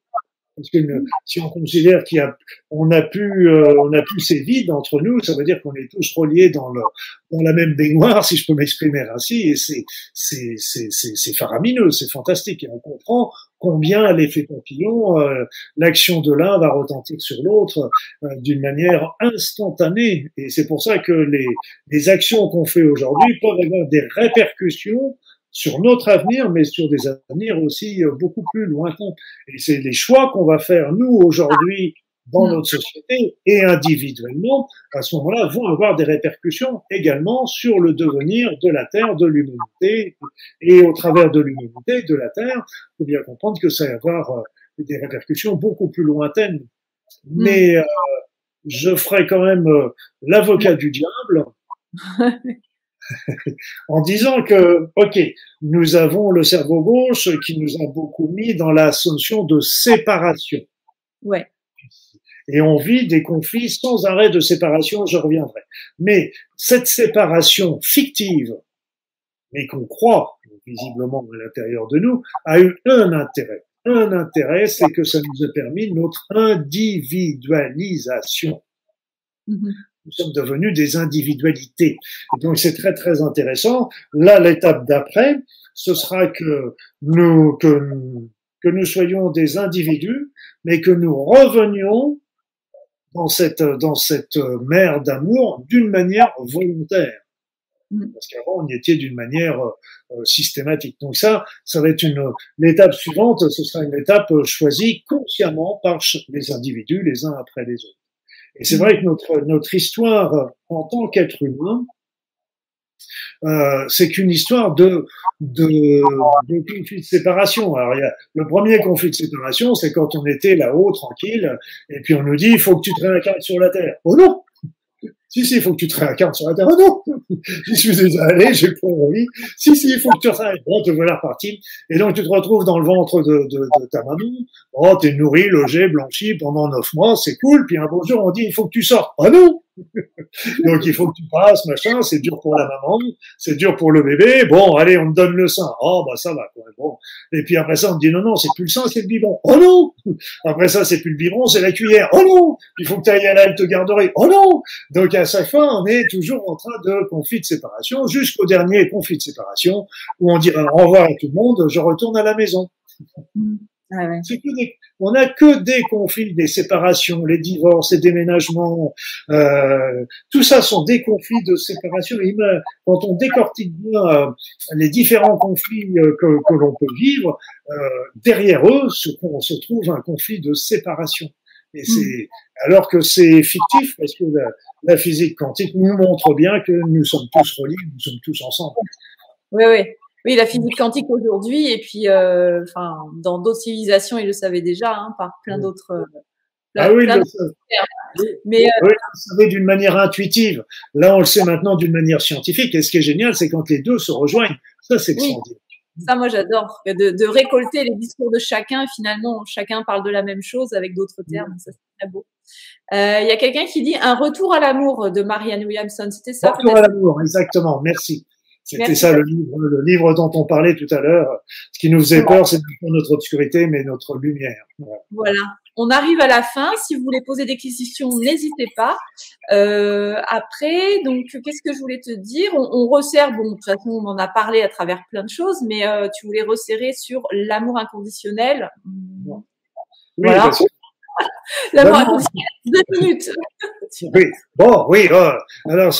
Parce que si on considère y a, on a pu, euh, on a plus ces vides entre nous, ça veut dire qu'on est tous reliés dans le, dans la même baignoire, si je peux m'exprimer ainsi, et c'est, c'est, c'est, c'est, faramineux, c'est fantastique, et on comprend combien l'effet papillon, euh, l'action de l'un va retentir sur l'autre euh, d'une manière instantanée, et c'est pour ça que les, les actions qu'on fait aujourd'hui peuvent avoir des répercussions sur notre avenir, mais sur des avenirs aussi euh, beaucoup plus lointains. Et c'est les choix qu'on va faire, nous, aujourd'hui, dans notre société et individuellement, à ce moment-là, vont avoir des répercussions également sur le devenir de la Terre, de l'humanité. Et au travers de l'humanité, de la Terre, il faut bien comprendre que ça va avoir euh, des répercussions beaucoup plus lointaines. Mais euh, je ferai quand même l'avocat du diable en disant que, OK, nous avons le cerveau gauche qui nous a beaucoup mis dans la notion de séparation. Ouais. Et on vit des conflits sans arrêt de séparation, je reviendrai. Mais cette séparation fictive, mais qu'on croit visiblement à l'intérieur de nous, a eu un intérêt. Un intérêt, c'est que ça nous a permis notre individualisation. Mm-hmm nous sommes devenus des individualités. Et donc c'est très très intéressant. Là, l'étape d'après, ce sera que nous que, que nous soyons des individus, mais que nous revenions dans cette dans cette mer d'amour d'une manière volontaire. Mm. Parce qu'avant, on y était d'une manière euh, systématique. Donc ça, ça va être une l'étape suivante. Ce sera une étape choisie consciemment par les individus, les uns après les autres. Et c'est vrai que notre, notre histoire en tant qu'être humain, euh, c'est qu'une histoire de, de, de conflit de séparation. Alors, il y a, le premier conflit de séparation, c'est quand on était là-haut, tranquille, et puis on nous dit, il faut que tu te réincarnes sur la Terre. Oh non si, si, il faut que tu te réincarnes sur la Terre. Oh non Je suis déjà allé, j'ai pas envie. Si, si, il faut que tu réincarnes. Bon, te voilà reparti. Et donc, tu te retrouves dans le ventre de, de, de ta maman. Oh, t'es nourri, logé, blanchi pendant neuf mois, c'est cool. Puis un beau jour, on dit, il faut que tu sortes. Oh non Donc il faut que tu passes, machin, c'est dur pour la maman, c'est dur pour le bébé. Bon, allez, on te donne le sein. Oh bah ça va. Quoi. Bon. Et puis après ça, on te dit non non, c'est plus le sein, c'est le biberon. Oh non Après ça, c'est plus le biberon, c'est la cuillère. Oh non Il faut que tu ailles à la te garderie. Oh non Donc à chaque fois, on est toujours en train de conflit de séparation, jusqu'au dernier conflit de séparation où on dit au revoir à tout le monde, je retourne à la maison. On n'a que des conflits, des séparations, les divorces, les déménagements, euh, tout ça sont des conflits de séparation. Et quand on décortique bien euh, les différents conflits euh, que, que l'on peut vivre, euh, derrière eux se, se trouve un conflit de séparation. Et c'est mm. alors que c'est fictif parce que la, la, physique quantique nous montre bien que nous sommes tous reliés, nous sommes tous ensemble. Oui, oui. Oui, la physique quantique aujourd'hui, et puis, euh, enfin, dans d'autres civilisations, ils le savaient déjà, hein, par plein d'autres. Euh, ah oui, mais euh, oui, on savait d'une manière intuitive. Là, on le sait maintenant d'une manière scientifique. Et ce qui est génial, c'est quand les deux se rejoignent. Ça, c'est extraordinaire. Ça, moi, j'adore. De, de, récolter les discours de chacun. Finalement, chacun parle de la même chose avec d'autres termes. Ça, c'est très beau. Il euh, y a quelqu'un qui dit un retour à l'amour de Marianne Williamson. C'était ça Retour à l'amour, exactement. Merci. C'était ça le livre, le livre dont on parlait tout à l'heure. Ce qui nous faisait peur, c'est notre obscurité, mais notre lumière. Voilà. On arrive à la fin. Si vous voulez poser des questions, n'hésitez pas. Euh, après, donc, qu'est-ce que je voulais te dire? On, on, resserre. Bon, de toute façon, on en a parlé à travers plein de choses, mais euh, tu voulais resserrer sur l'amour inconditionnel. Oui, voilà. L'amour inconditionnel. Deux minutes. Oui, bon, oui. Oh. Alors,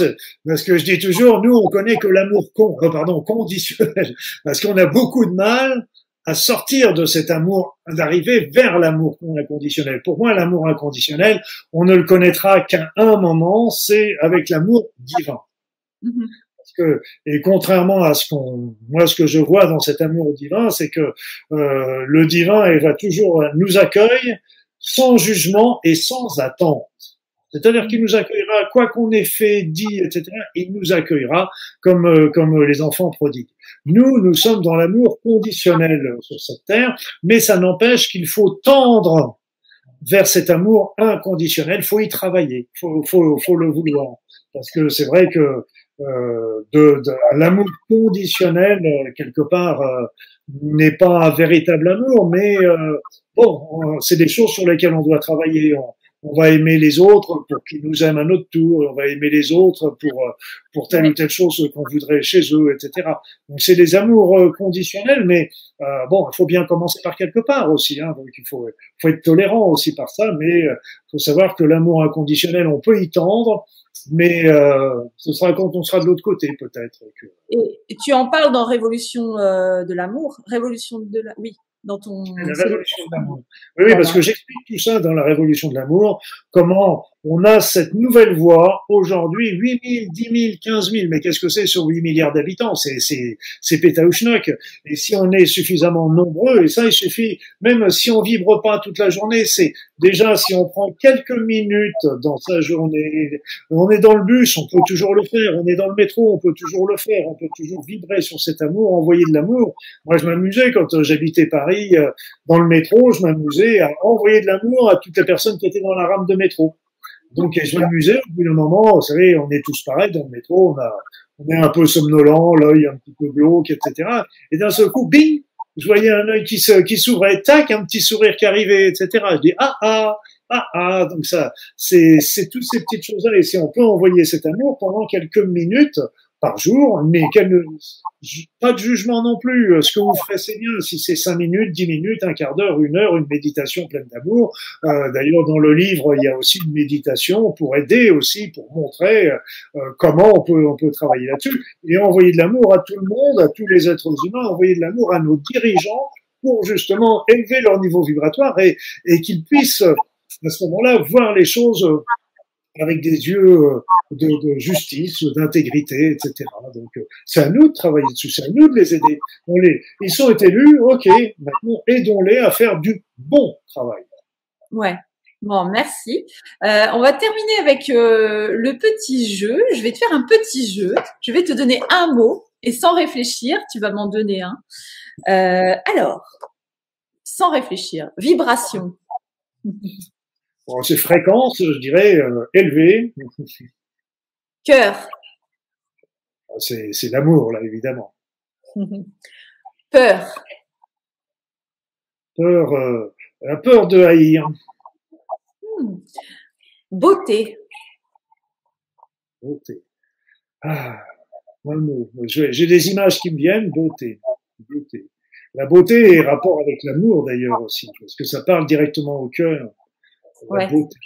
parce que je dis toujours, nous, on connaît que l'amour con, euh, pardon, conditionnel, parce qu'on a beaucoup de mal à sortir de cet amour, d'arriver vers l'amour inconditionnel. Pour moi, l'amour inconditionnel, on ne le connaîtra qu'à un moment, c'est avec l'amour divin. Mm-hmm. Parce que, et contrairement à ce qu'on, moi, ce que je vois dans cet amour divin, c'est que euh, le divin, il va toujours nous accueille sans jugement et sans attente. C'est-à-dire qu'il nous accueillera, quoi qu'on ait fait, dit, etc., il nous accueillera comme, euh, comme les enfants prodigues. Nous, nous sommes dans l'amour conditionnel sur cette terre, mais ça n'empêche qu'il faut tendre vers cet amour inconditionnel. Il faut y travailler, il faut, faut, faut, le vouloir. Parce que c'est vrai que euh, de, de l'amour conditionnel, euh, quelque part, euh, n'est pas un véritable amour, mais euh, bon, c'est des choses sur lesquelles on doit travailler on va aimer les autres pour qu'ils nous aiment à notre tour, on va aimer les autres pour pour telle ou telle chose qu'on voudrait chez eux, etc. Donc c'est des amours euh, conditionnels, mais euh, bon, il faut bien commencer par quelque part aussi. Hein, donc il faut faut être tolérant aussi par ça, mais il euh, faut savoir que l'amour inconditionnel, on peut y tendre, mais euh, ce sera quand on sera de l'autre côté peut-être. Et, tu en parles dans Révolution de l'amour, Révolution de la, oui, dans ton. La révolution de l'amour. Oui, oui, parce que j'explique tout ça dans la révolution de l'amour, comment on a cette nouvelle voie aujourd'hui, 8 000, 10 000, 15 000, mais qu'est-ce que c'est sur 8 milliards d'habitants? C'est c'est. Et si on est suffisamment nombreux, et ça il suffit, même si on vibre pas toute la journée, c'est déjà si on prend quelques minutes dans sa journée, on est dans le bus, on peut toujours le faire, on est dans le métro, on peut toujours le faire, on peut toujours vibrer sur cet amour, envoyer de l'amour. Moi je m'amusais quand euh, j'habitais Paris, euh, dans le métro, je m'amusais à envoyer de l'amour à toutes les personnes qui étaient dans la rame de métro. Donc, je m'amusais. Au bout d'un moment, vous savez, on est tous pareils dans le métro. On, a, on est un peu somnolent, l'œil un petit peu glauque, etc. Et d'un seul coup, bing, je voyais un œil qui se, qui s'ouvrait, tac, un petit sourire qui arrivait, etc. Je dis ah ah ah ah. Donc ça, c'est c'est toutes ces petites choses-là. Et si on peut envoyer cet amour pendant quelques minutes, par jour, mais pas de jugement non plus. Ce que vous ferez, c'est bien. Si c'est cinq minutes, dix minutes, un quart d'heure, une heure, une méditation pleine d'amour. Euh, d'ailleurs, dans le livre, il y a aussi une méditation pour aider aussi, pour montrer euh, comment on peut, on peut travailler là-dessus. Et envoyer de l'amour à tout le monde, à tous les êtres humains, envoyer de l'amour à nos dirigeants pour justement élever leur niveau vibratoire et, et qu'ils puissent à ce moment-là voir les choses avec des yeux euh, de, de justice, d'intégrité, etc. Donc, euh, c'est à nous de travailler dessus, c'est à nous de les aider. On les, ils sont élus, ok, maintenant aidons-les à faire du bon travail. Ouais. Bon, merci. Euh, on va terminer avec euh, le petit jeu. Je vais te faire un petit jeu. Je vais te donner un mot et sans réfléchir, tu vas m'en donner un. Euh, alors, sans réfléchir, vibration. Bon, c'est fréquence, je dirais, euh, élevée. Cœur. C'est, c'est l'amour, là, évidemment. Peur. Peur, euh, la peur de haïr. Hmm. Beauté. Beauté. Ah, J'ai des images qui me viennent, beauté. beauté. La beauté est rapport avec l'amour d'ailleurs aussi, parce que ça parle directement au cœur. La beauté.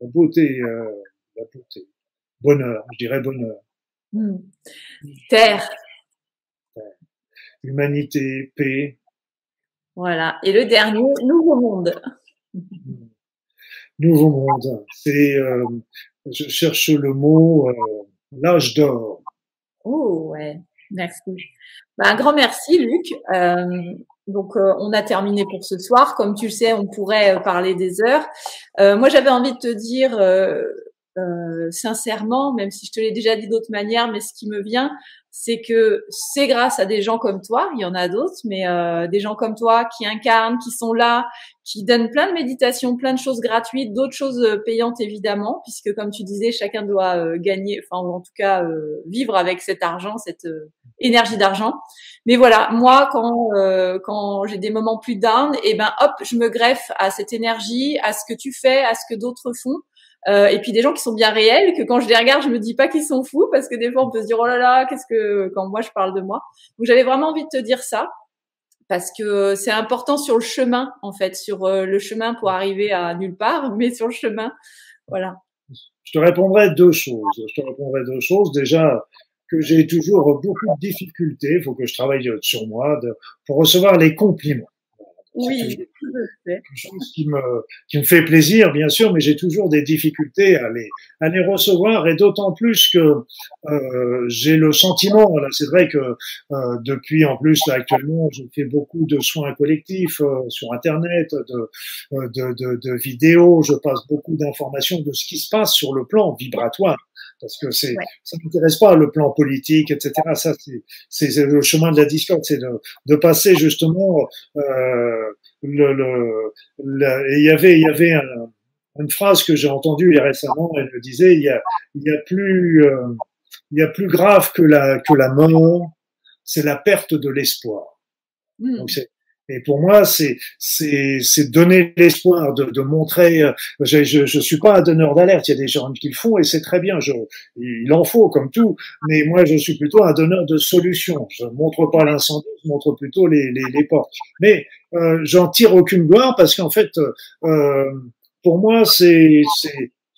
La beauté, euh, la beauté. Bonheur, je dirais bonheur. Hmm. Terre. Humanité, paix. Voilà. Et le dernier, nouveau monde. Hmm. Nouveau monde. C'est, euh, je cherche le mot, euh, l'âge d'or. Oh, ouais. Merci. Bah, un grand merci, Luc. Euh, donc, euh, on a terminé pour ce soir. Comme tu le sais, on pourrait euh, parler des heures. Euh, moi, j'avais envie de te dire sincèrement, même si je te l'ai déjà dit d'autres manières, mais ce qui me vient, c'est que c'est grâce à des gens comme toi, il y en a d'autres, mais euh, des gens comme toi qui incarnent, qui sont là, qui donnent plein de méditations, plein de choses gratuites, d'autres choses euh, payantes évidemment, puisque comme tu disais, chacun doit euh, gagner, enfin en tout cas euh, vivre avec cet argent, cette énergie d'argent. Mais voilà, moi quand quand j'ai des moments plus down, et eh ben hop, je me greffe à cette énergie, à ce que tu fais, à ce que d'autres font. Euh, et puis des gens qui sont bien réels, que quand je les regarde, je me dis pas qu'ils sont fous, parce que des fois on peut se dire oh là là, qu'est-ce que quand moi je parle de moi. Donc j'avais vraiment envie de te dire ça, parce que c'est important sur le chemin en fait, sur euh, le chemin pour arriver à nulle part, mais sur le chemin, voilà. Je te répondrai deux choses. Je te répondrai deux choses. Déjà, que j'ai toujours beaucoup de difficultés, il faut que je travaille sur moi pour recevoir les compliments. Oui, quelque chose qui me, qui me fait plaisir, bien sûr, mais j'ai toujours des difficultés à les, à les recevoir, et d'autant plus que euh, j'ai le sentiment, c'est vrai que euh, depuis, en plus, là, actuellement, je fais beaucoup de soins collectifs euh, sur Internet, de, de, de, de vidéos, je passe beaucoup d'informations de ce qui se passe sur le plan vibratoire parce que c'est, ça m'intéresse pas le plan politique, etc. Ça, c'est, c'est le chemin de la discorde, c'est de, de passer justement euh, le, le, il y avait, il y avait une phrase que j'ai entendue récemment. Elle me disait, il y a, il y a plus, euh, il y a plus grave que la que la mort, c'est la perte de l'espoir. Hmm. Donc c'est et pour moi, c'est c'est donner l'espoir de, de montrer. Euh, je, je, je suis pas un donneur d'alerte. Il y a des gens qui le font et c'est très bien. Je, il en faut comme tout. Mais moi, je suis plutôt un donneur de solutions. Je montre pas l'incendie, je montre plutôt les les, les portes. Mais euh, j'en tire aucune gloire parce qu'en fait, euh, pour moi, c'est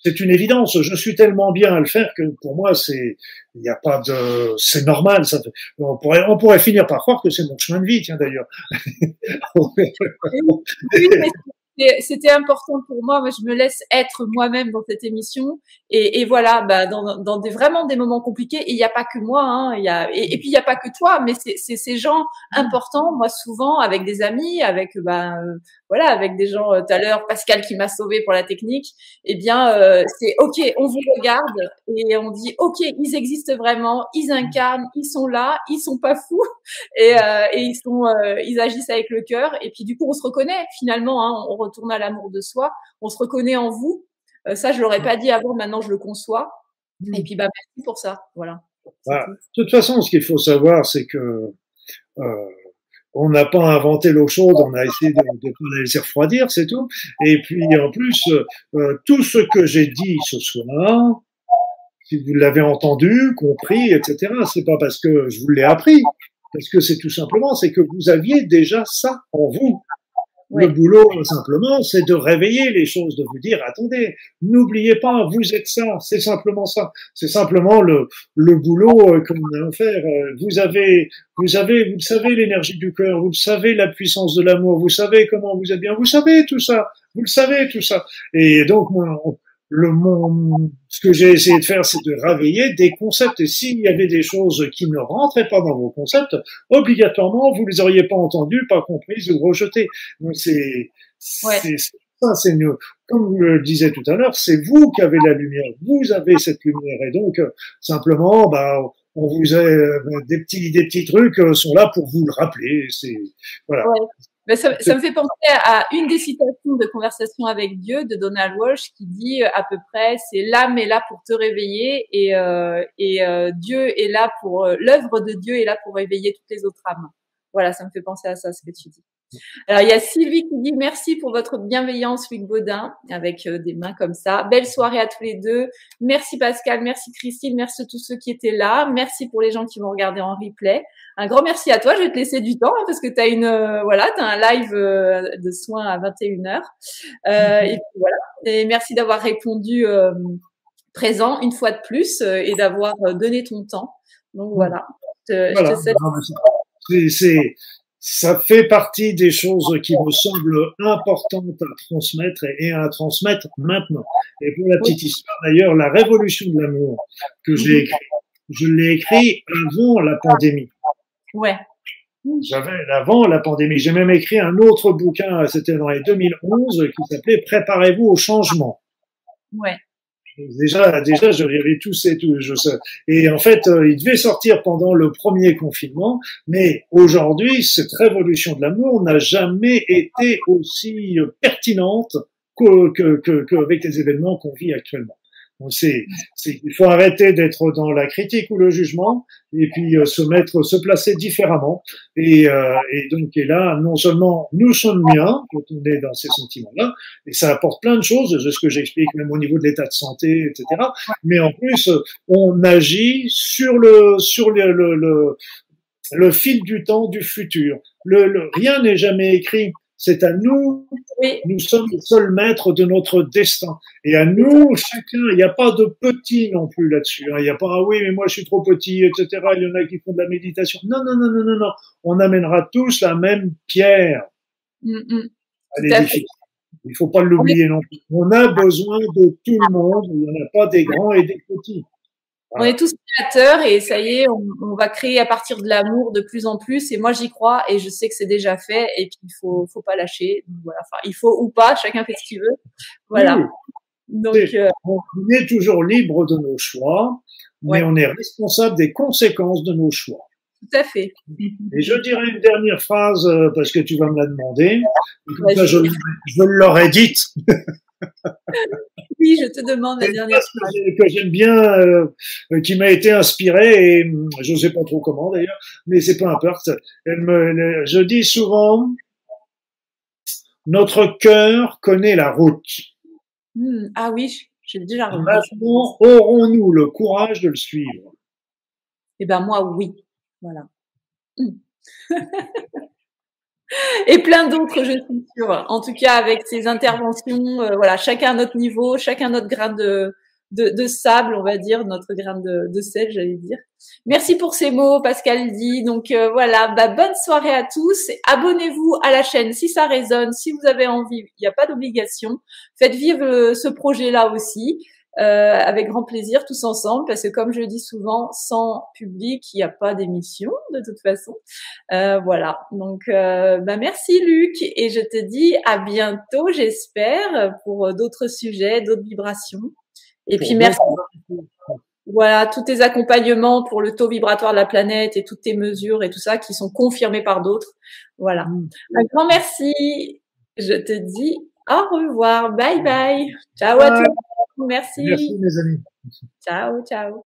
c'est une évidence. Je suis tellement bien à le faire que pour moi, c'est, il n'y a pas de, c'est normal. Ça, on pourrait, on pourrait finir par croire que c'est mon chemin de vie, tiens d'ailleurs. C'était important pour moi. Moi, je me laisse être moi-même dans cette émission. Et, et voilà, bah, dans, dans des, vraiment des moments compliqués. Et il n'y a pas que moi. Hein, y a, et, puis, il n'y a pas que toi, mais c'est ces gens importants. Moi, souvent, avec des amis, avec bah, euh, voilà, avec des gens euh, tout à l'heure, Pascal qui m'a sauvé pour la technique. Eh bien, euh, c'est OK, on vous regarde et on dit OK, ils existent vraiment, ils incarnent, ils sont là, ils sont pas fous et, et ils sont, ils agissent avec le cœur. Et puis, du coup, on se reconnaît finalement. Hein, retourne à l'amour de soi. On se reconnaît en vous. Euh, ça, je l'aurais pas dit avant. Maintenant, je le conçois. Mmh. Et puis, bah, merci pour ça. Voilà. Bah, de toute façon, ce qu'il faut savoir, c'est que euh, on n'a pas inventé l'eau chaude, on a essayé de, de, la laisser refroidir, c'est tout. Et puis en plus, euh, tout ce que j'ai dit ce soir, si vous l'avez entendu, compris, etc., c'est pas parce que je vous l'ai appris, parce que c'est tout simplement, c'est que vous aviez déjà ça en vous. Le boulot, simplement, c'est de réveiller les choses, de vous dire, attendez, n'oubliez pas, vous êtes ça, c'est simplement ça. C'est simplement le, le boulot euh, que nous allons faire. Euh, vous avez, vous avez, vous savez l'énergie du cœur, vous savez la puissance de l'amour, vous savez comment vous êtes bien, vous savez tout ça, vous le savez tout ça. Et donc, moi, le monde, ce que j'ai essayé de faire, c'est de réveiller des concepts. Et s'il y avait des choses qui ne rentraient pas dans vos concepts, obligatoirement, vous les auriez pas entendues, pas comprises ou rejetées. Donc c'est, ça, c'est comme vous le disiez tout à l'heure, c'est vous qui avez la lumière. Vous avez cette lumière. Et donc, simplement, bah, on vous a, des petits, des petits trucs euh, sont là pour vous le rappeler. C'est, voilà. Ben, ça, ça, me fait penser à une des citations de Conversation avec Dieu de Donald Walsh qui dit euh, à peu près c'est l'âme est là pour te réveiller et, euh, et euh, Dieu est là pour l'œuvre de Dieu est là pour réveiller toutes les autres âmes. Voilà, ça me fait penser à ça ce que tu dis. Alors, il y a Sylvie qui dit merci pour votre bienveillance, Luc Baudin, avec euh, des mains comme ça. Belle soirée à tous les deux. Merci Pascal, merci Christine, merci à tous ceux qui étaient là. Merci pour les gens qui vont regarder en replay. Un grand merci à toi. Je vais te laisser du temps hein, parce que tu as une, euh, voilà, as un live euh, de soins à 21h. et voilà. Et merci d'avoir répondu présent une fois de plus et d'avoir donné ton temps. Donc voilà. Je voilà. C'est ça fait partie des choses qui me semblent importantes à transmettre et à transmettre maintenant. Et pour la petite histoire, d'ailleurs, la révolution de l'amour que j'ai écrit, je l'ai écrit avant la pandémie. Ouais. J'avais avant la pandémie. J'ai même écrit un autre bouquin, c'était dans les 2011, qui s'appelait Préparez-vous au changement. Ouais. Déjà, déjà, je rêvais tous et tout. Je sais. Et en fait, euh, il devait sortir pendant le premier confinement, mais aujourd'hui, cette révolution de l'amour n'a jamais été aussi pertinente qu'avec que, que, les événements qu'on vit actuellement. Il faut arrêter d'être dans la critique ou le jugement et puis euh, se mettre, se placer différemment. Et, euh, et donc, et là, non seulement nous sommes bien quand on est dans ces sentiments-là, et ça apporte plein de choses, de ce que j'explique même au niveau de l'état de santé, etc. Mais en plus, on agit sur le sur le, le, le, le fil du temps du futur. Le, le rien n'est jamais écrit C'est à nous. Nous sommes les seuls maîtres de notre destin. Et à nous, chacun, il n'y a pas de petit non plus là-dessus. Hein. Il n'y a pas, ah oui, mais moi je suis trop petit, etc. Il y en a qui font de la méditation. Non, non, non, non, non, non. On amènera tous la même pierre. Mm, mm. Il faut pas l'oublier non plus. On a besoin de tout le monde. Il n'y en a pas des grands et des petits. On est tous créateurs et ça y est, on, va créer à partir de l'amour de plus en plus. Et moi, j'y crois et je sais que c'est déjà fait. Et puis, il faut, faut pas lâcher. voilà. Enfin, il faut ou pas, chacun fait ce qu'il veut. Voilà. Donc, euh, on est toujours libre de nos choix, mais on est responsable des conséquences de nos choix. Tout à fait. Et je dirais une dernière phrase euh, parce que tu vas me la demander. je, je l'aurais dite. oui, je te demande la dernière phrase. Que j'aime bien, euh, qui m'a été inspirée, et hum, je ne sais pas trop comment d'ailleurs, mais c'est peu importe. Elle me, je dis souvent, notre cœur connaît la route. Hmm, ah oui, j'ai déjà Maintenant, aurons-nous le courage de le suivre? Eh ben moi, oui. Voilà. Hmm. et plein d'autres, je suis sûre. En tout cas, avec ces interventions, euh, voilà, chacun à notre niveau, chacun notre grain de, de, sable, on va dire, notre grain de, sel, j'allais dire. Merci pour ces mots, Pascal dit. Donc euh, voilà, bah, bonne soirée à tous. Abonnez-vous à la chaîne si ça résonne, si vous avez envie. Il n'y a pas d'obligation. Faites vivre euh, ce projet-là aussi. Euh, avec grand plaisir tous ensemble parce que comme je le dis souvent, sans public, il n'y a pas d'émission de toute façon. Euh, voilà. Donc, euh, bah merci Luc et je te dis à bientôt, j'espère, pour d'autres sujets, d'autres vibrations. Et puis merci. Voilà, tous tes accompagnements pour le taux vibratoire de la planète et toutes tes mesures et tout ça qui sont confirmés par d'autres. Voilà. Mm. Un grand merci. Je te dis au revoir. Bye bye. Ciao à tous. Merci. Merci, mes amis. Ciao, ciao.